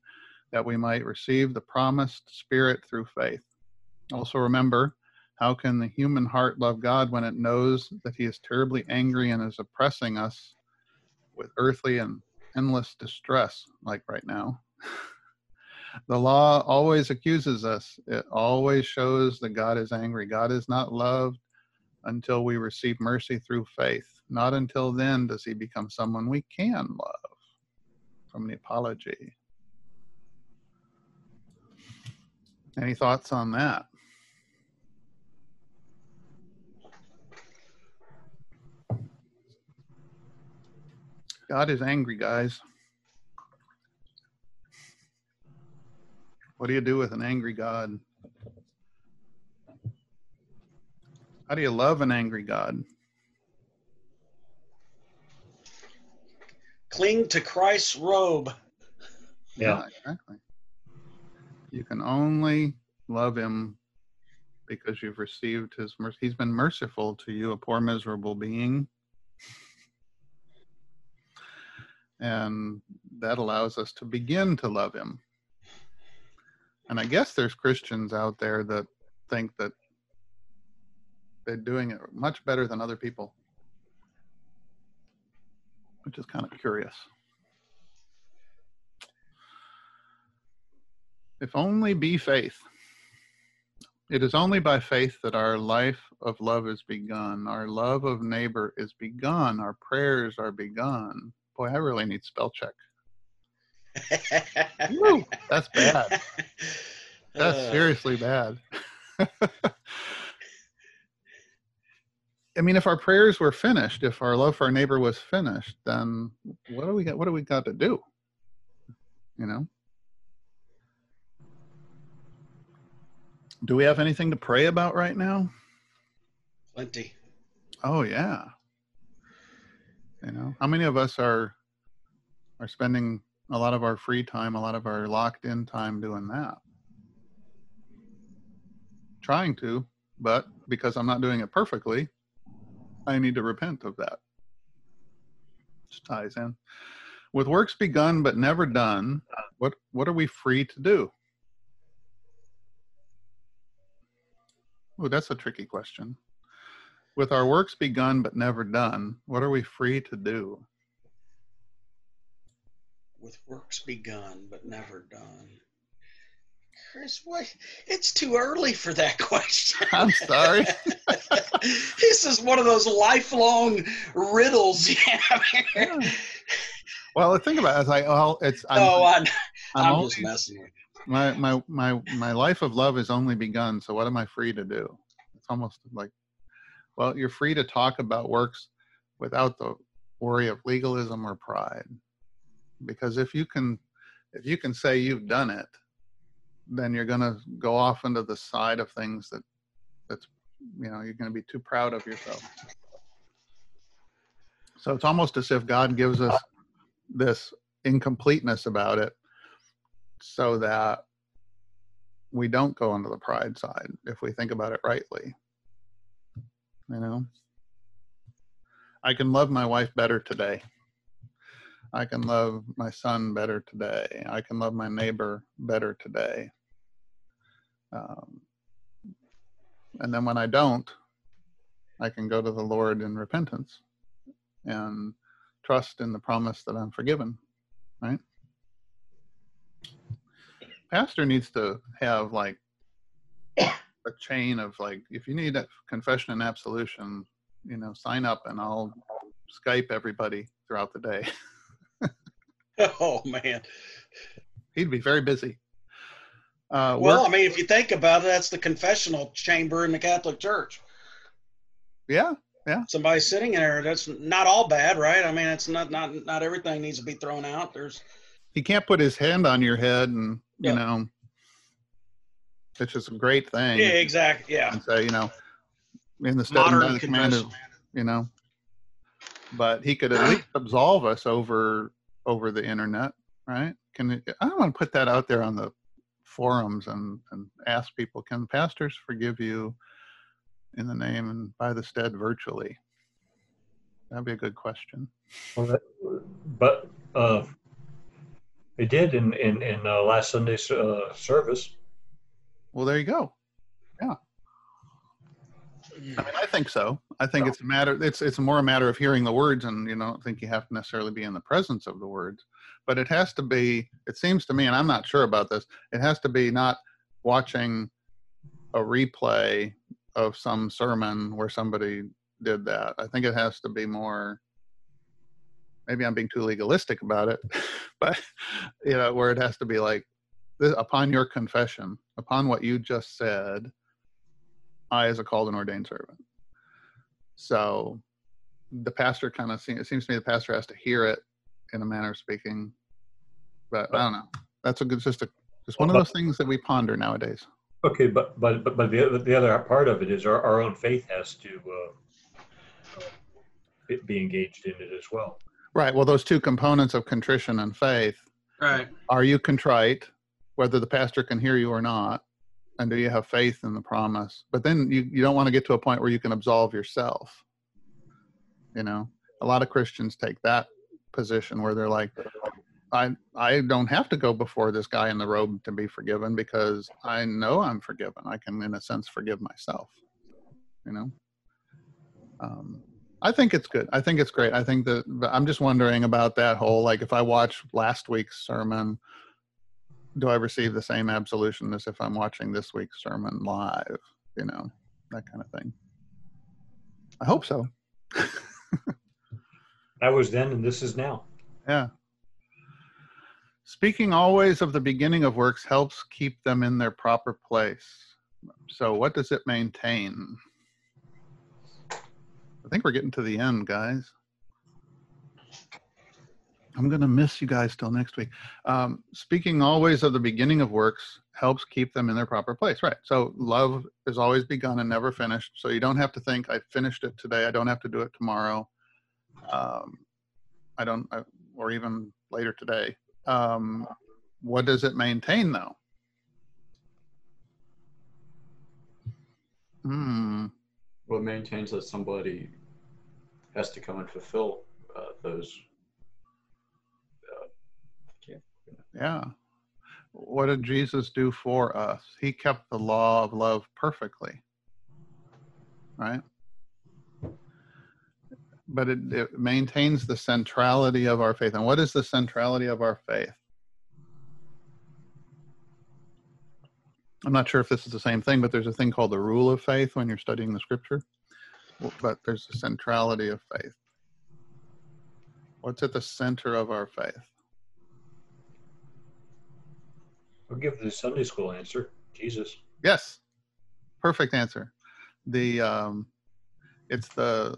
that we might receive the promised spirit through faith. Also remember, how can the human heart love God when it knows that he is terribly angry and is oppressing us with earthly and endless distress like right now? the law always accuses us. It always shows that God is angry. God is not loved until we receive mercy through faith. Not until then does he become someone we can love from the apology. Any thoughts on that? God is angry, guys. What do you do with an angry God? How do you love an angry God? Cling to Christ's robe. Yeah. exactly. You can only love him because you've received his mercy. He's been merciful to you, a poor, miserable being. And that allows us to begin to love him. And I guess there's Christians out there that think that they're doing it much better than other people which is kind of curious. If only be faith. It is only by faith that our life of love is begun. Our love of neighbor is begun. Our prayers are begun. Boy, I really need spell check. Woo, that's bad. That's Uh, seriously bad. I mean, if our prayers were finished, if our love for our neighbor was finished, then what do we got? What do we got to do? You know. Do we have anything to pray about right now? Plenty. Oh yeah. You know, how many of us are are spending a lot of our free time, a lot of our locked in time doing that? Trying to, but because I'm not doing it perfectly, I need to repent of that. Just ties in. With works begun but never done, what what are we free to do? Oh, that's a tricky question. With our works begun but never done, what are we free to do? With works begun but never done. Chris, what? It's too early for that question. I'm sorry. this is one of those lifelong riddles here. Well, the thing about it is, I well, it's I'm, oh, I'm, I'm I'm always, just messing with you. my my my my life of love is only begun. So what am I free to do? It's almost like, well, you're free to talk about works without the worry of legalism or pride, because if you can, if you can say you've done it, then you're going to go off into the side of things that that's you know you're going to be too proud of yourself. So it's almost as if God gives us this incompleteness about it so that we don't go into the pride side if we think about it rightly. You know, I can love my wife better today. I can love my son better today. I can love my neighbor better today. Um, and then when I don't, I can go to the Lord in repentance and trust in the promise that I'm forgiven, right? pastor needs to have like a chain of like if you need confession and absolution, you know, sign up and I'll Skype everybody throughout the day. Oh man. He'd be very busy. Uh, Well, work- I mean, if you think about it, that's the confessional chamber in the Catholic Church. yeah, yeah. Somebody sitting in there. That's not all bad, right? I mean, it's not not not everything needs to be thrown out. There's he can't put his hand on your head and you know, which is a great thing. yeah, exactly. Yeah, and say, you know, in the of modern another command of, you know, but he could at least absolve us over over the internet, right? Can it- I want to put that out there on the forums and and ask people, can pastors forgive you in the name and by the stead virtually? That'd be a good question. Well, that, but uh, they did in in in uh, last Sunday's uh, service. Well, there you go. I mean, I think so. I think it's a matter. It's it's more a matter of hearing the words, and you know, I don't think you have to necessarily be in the presence of the words. But it has to be. It seems to me, and I'm not sure about this. It has to be not watching a replay of some sermon where somebody did that. I think it has to be more. Maybe I'm being too legalistic about it, but you know, where it has to be like, this, upon your confession, upon what you just said, I, as a called and ordained servant. So the pastor kind of seems, it seems to me the pastor has to hear it in a manner of speaking. But I don't know. That's a good, just a, just one of those things that we ponder nowadays. Okay, but but but, but the other, the other part of it is our, our own faith has to uh, be- be engaged in it as well. Right. Well, those two components of contrition and faith right. are you contrite, whether the pastor can hear you or not? And do you have faith in the promise? But then you, you don't want to get to a point where you can absolve yourself. You know, a lot of Christians take that position where they're like, I I don't have to go before this guy in the robe to be forgiven because I know I'm forgiven. I can, in a sense, forgive myself. You know. Um, I think it's good. I think it's great. I think that I'm just wondering about that whole like if I watch last week's sermon, do I receive the same absolution as if I'm watching this week's sermon live? You know, that kind of thing. I hope so. That was then, and this is now. Yeah. Speaking always of the beginning of works helps keep them in their proper place. So, what does it maintain? I think we're getting to the end, guys. I'm going to miss you guys till next week. Um, speaking always of the beginning of works helps keep them in their proper place. Right. So, love is always begun and never finished. So, you don't have to think, I finished it today. I don't have to do it tomorrow. Um, I don't, I, or even later today. Um, what does it maintain though? Hmm. What maintains that somebody has to come and fulfill uh, those. Yeah. What did Jesus do for us? He kept the law of love perfectly. Right? But it, it maintains the centrality of our faith. And what is the centrality of our faith? I'm not sure if this is the same thing, but there's a thing called the rule of faith when you're studying the scripture. But there's a centrality of faith. What's at the center of our faith? I'll give the Sunday school answer. Jesus. Yes, perfect answer. The um, it's the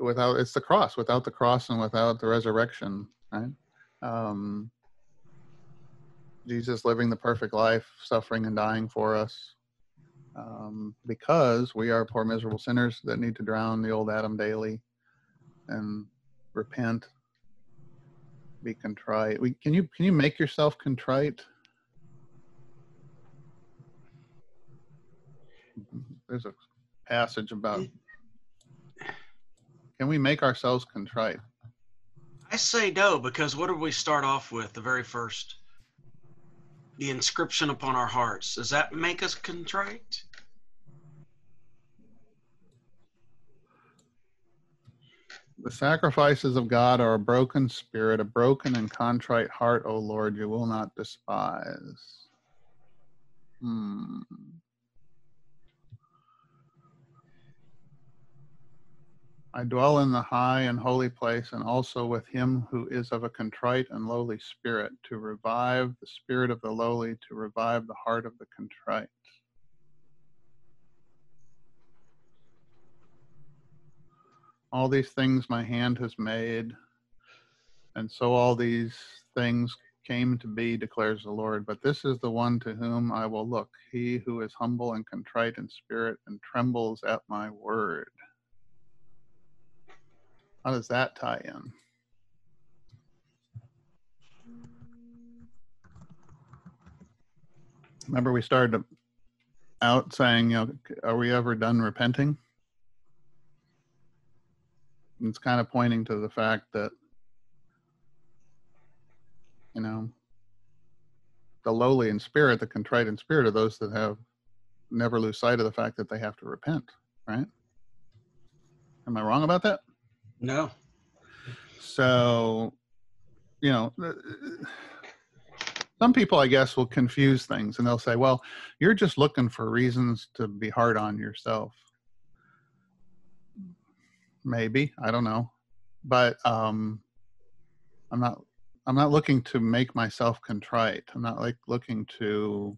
without it's the cross. Without the cross and without the resurrection, right? Um, Jesus living the perfect life, suffering and dying for us, um, because we are poor miserable sinners that need to drown the old Adam daily, and repent, be contrite. We, can you can you make yourself contrite? There's a passage about can we make ourselves contrite? I say no because what did we start off with? The very first, the inscription upon our hearts. Does that make us contrite? The sacrifices of God are a broken spirit, a broken and contrite heart, O Lord, you will not despise. Hmm. I dwell in the high and holy place, and also with him who is of a contrite and lowly spirit, to revive the spirit of the lowly, to revive the heart of the contrite. All these things my hand has made, and so all these things came to be, declares the Lord. But this is the one to whom I will look, he who is humble and contrite in spirit and trembles at my word. How does that tie in? Remember, we started out saying, you know, are we ever done repenting? It's kind of pointing to the fact that, you know, the lowly in spirit, the contrite in spirit are those that have never lose sight of the fact that they have to repent, right? Am I wrong about that? No. So, you know, some people, I guess, will confuse things and they'll say, well, you're just looking for reasons to be hard on yourself. Maybe, I don't know. But um, I'm not I'm not looking to make myself contrite. I'm not like looking to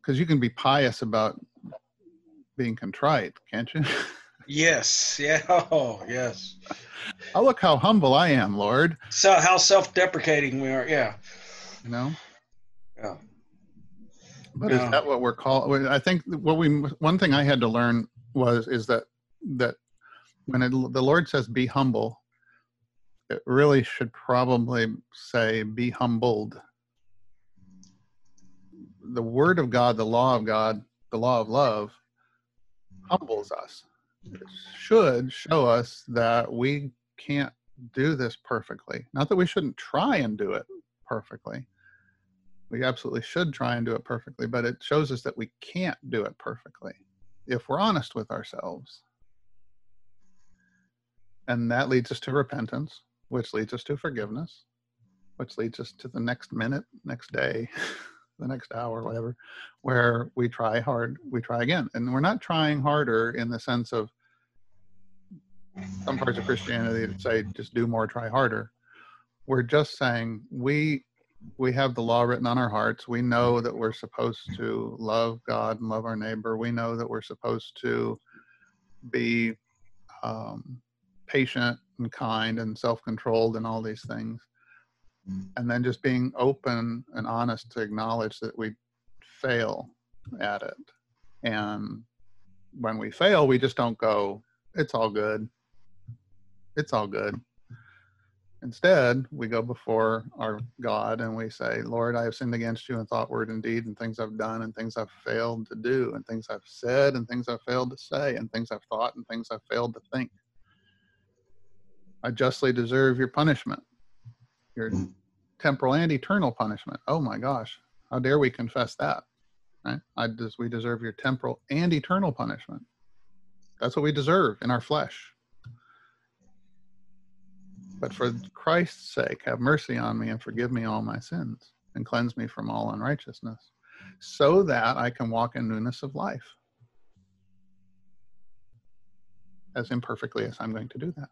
because you can be pious about being contrite, can't you? Yes. Yeah. Oh, yes. oh, look how humble I am, Lord. So how self-deprecating we are. Yeah. You know. Yeah. But is that what we're called? I think what we one thing I had to learn was is that that when it, the Lord says be humble, it really should probably say be humbled. The Word of God, the law of God, the law of love, humbles us. It should show us that we can't do this perfectly. Not that we shouldn't try and do it perfectly. We absolutely should try and do it perfectly, but it shows us that we can't do it perfectly if we're honest with ourselves. And that leads us to repentance, which leads us to forgiveness, which leads us to the next minute, next day, the next hour, whatever, where we try hard, we try again. And we're not trying harder in the sense of some parts of Christianity that say just do more, try harder. We're just saying we we have the law written on our hearts. We know that we're supposed to love God and love our neighbor. We know that we're supposed to be um, patient and kind and self-controlled and all these things. And then just being open and honest to acknowledge that we fail at it. And when we fail, we just don't go, it's all good. It's all good. Instead, we go before our God and we say, Lord, I have sinned against you in thought, word, and deed, and things I've done, and things I've failed to do, and things I've said, and things I've failed to say, and things I've thought, and things I've failed to think. I justly deserve your punishment, your temporal and eternal punishment. Oh my gosh, how dare we confess that? Right? I des- we deserve your temporal and eternal punishment. That's what we deserve in our flesh. But for Christ's sake, have mercy on me and forgive me all my sins and cleanse me from all unrighteousness, so that I can walk in newness of life. As imperfectly as I'm going to do that.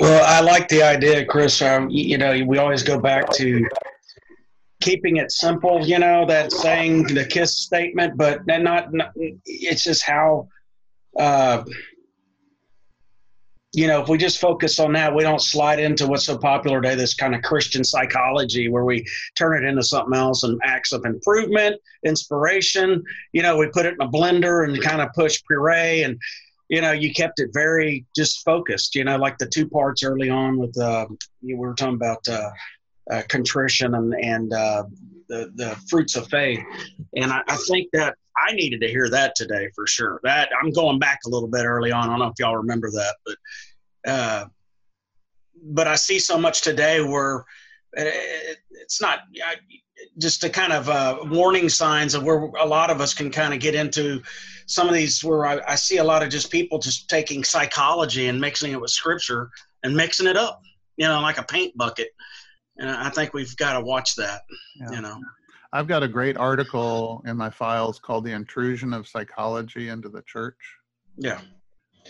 Well, I like the idea, Chris. Um, you know, we always go back to keeping it simple. You know, that saying, the kiss statement, but not, not. It's just how. Uh, you know, if we just focus on that, we don't slide into what's so popular today, this kind of Christian psychology where we turn it into something else and acts of improvement, inspiration. You know, we put it in a blender and kind of push puree and you know, you kept it very just focused. You know, like the two parts early on with uh, you were talking about uh, uh, contrition and and uh, the the fruits of faith, and I, I think that I needed to hear that today for sure. That I'm going back a little bit early on. I don't know if y'all remember that, but uh, but I see so much today where it, it's not. I, just to kind of uh, warning signs of where a lot of us can kind of get into some of these where I, I see a lot of just people just taking psychology and mixing it with scripture and mixing it up, you know, like a paint bucket. And I think we've got to watch that, Yeah. you know. I've got a great article in my files called The Intrusion of Psychology into the Church. Yeah.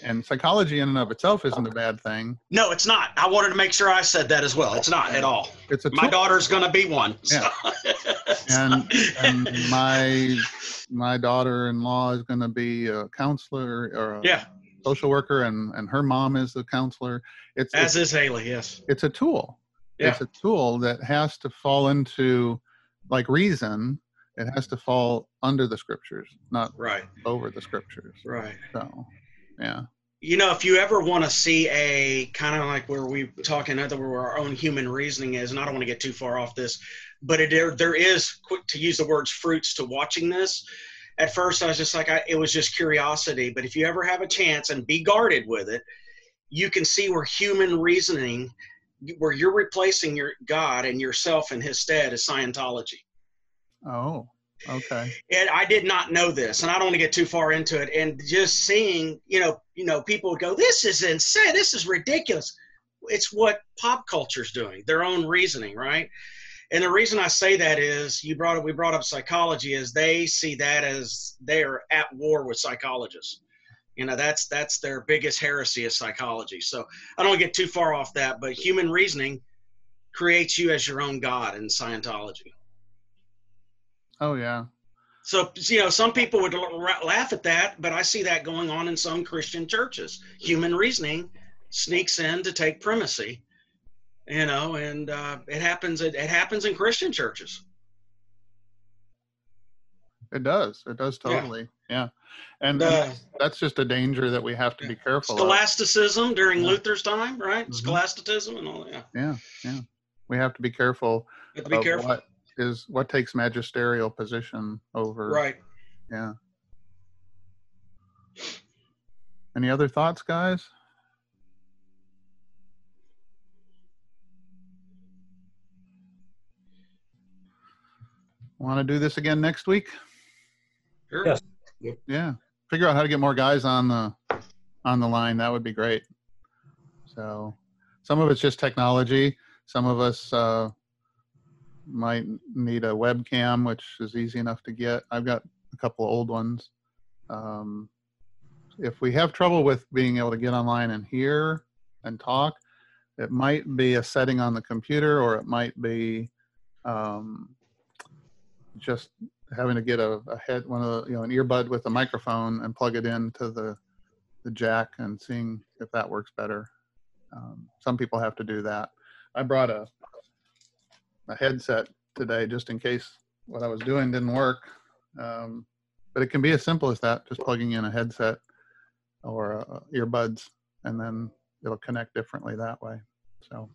And psychology in and of itself isn't a bad thing. No, it's not. I wanted to make sure I said that as well. It's not at all. It's a My daughter's going to be one. so- and and my my daughter-in-law is going to be a counselor or a yeah, social worker and and her mom is the counselor it's as it's, is Haley. Yes. it's a tool Yeah. it's a tool that has to fall into like reason it has to fall under the scriptures not Right. over the scriptures Right. so yeah You know, if you ever want to see a kind of like where we talking other where our own human reasoning is, and I don't want to get too far off this, but it, there there is quick to use the words fruits to watching this. At first, I was just like, I, it was just curiosity. But if you ever have a chance and be guarded with it, you can see where human reasoning, where you're replacing your God and yourself in His stead, is Scientology. oh okay and I did not know this, and I don't want to get too far into it. And just seeing, you know, you know, people go, "This is insane. This is ridiculous." It's what pop culture's doing, their own reasoning, right? And the reason I say that is, you brought up, we brought up psychology, is they see that as they're at war with psychologists. You know, that's that's their biggest heresy of psychology. So I don't get too far off that, but human reasoning creates you as your own god in Scientology. oh yeah So, you know, some people would laugh at that, but I see that going on in some Christian churches. Human reasoning sneaks in to take primacy, you know, and uh, it happens. It, it happens in Christian churches. It does it does totally yeah, and Uh, that's, just a danger that we have to be careful of. scholasticism during Yeah. Luther's time, right? Mhm. Scholasticism and all that. Yeah, yeah yeah we have to be careful you have to be careful. what is what takes magisterial position over Right. yeah any other thoughts guys want to do this again next week Sure. Yes. yeah. Figure out how to get more guys on the on the line. That would be great. So some of it's just technology. Some of us uh, might need a webcam which is easy enough to get. I've got a couple of old ones. Um, if we have trouble with being able to get online and hear and talk it might be a setting on the computer or it might be um, just having to get a, a head one of the you know an earbud with a microphone and plug it into the the jack and seeing if that works better. Um, some people have to do that. I brought a a headset today just in case what i was doing didn't work. Um, but it can be as simple as that just plugging in a headset or uh, earbuds and then it'll connect differently that way. So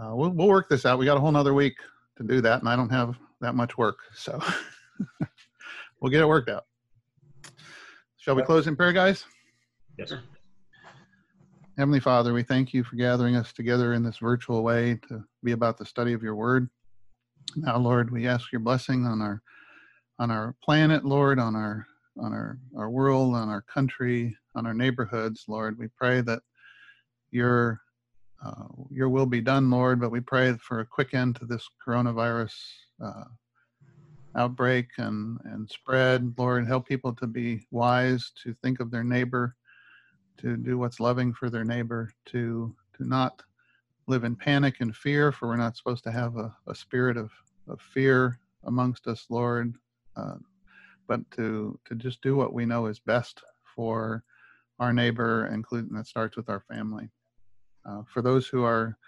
uh, we'll, we'll work this out. We got a whole nother week to do that and i don't have that much work so we'll get it worked out shall we close in prayer guys Yes. Heavenly Father, we thank you for gathering us together in this virtual way to be about the study of your word. Now, Lord, we ask your blessing on our on our planet, Lord, on our on our, our world, on our country, on our neighborhoods, Lord. We pray that your uh, your will be done, Lord, but we pray for a quick end to this coronavirus uh, outbreak and, and spread. Lord, help people to be wise, to think of their neighbor, to do what's loving for their neighbor, to to not live in panic and fear, for we're not supposed to have a, a spirit of, of fear amongst us, Lord, uh, but to to just do what we know is best for our neighbor, including that starts with our family. Uh, for those who are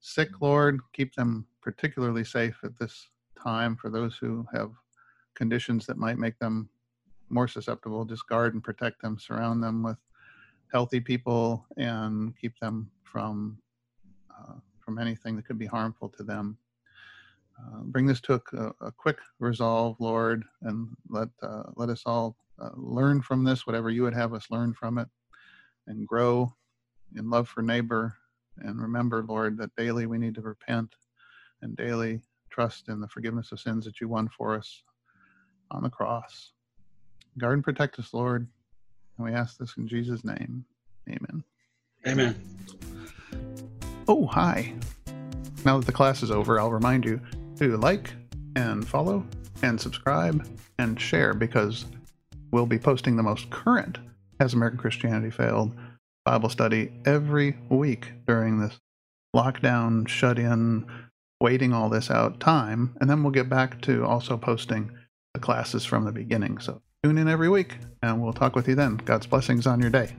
sick, Lord, keep them particularly safe at this time. For those who have conditions that might make them more susceptible, just guard and protect them, surround them with healthy people, and keep them from uh, from anything that could be harmful to them. Uh, bring this to a, a, quick resolve, Lord, and let uh, let us all uh, learn from this, whatever you would have us learn from it, and grow in love for neighbor. And remember, Lord, that daily we need to repent and daily trust in the forgiveness of sins that you won for us on the cross. Guard and protect us, Lord. And we ask this in Jesus' name. Amen. Amen. Oh, hi. Now that the class is over, I'll remind you to like and follow and subscribe and share because we'll be posting the most current Has American Christianity Failed Bible study every week during this lockdown, shut in, waiting all this out time. And then we'll get back to also posting the classes from the beginning. So tune in every week and we'll talk with you then. God's blessings on your day.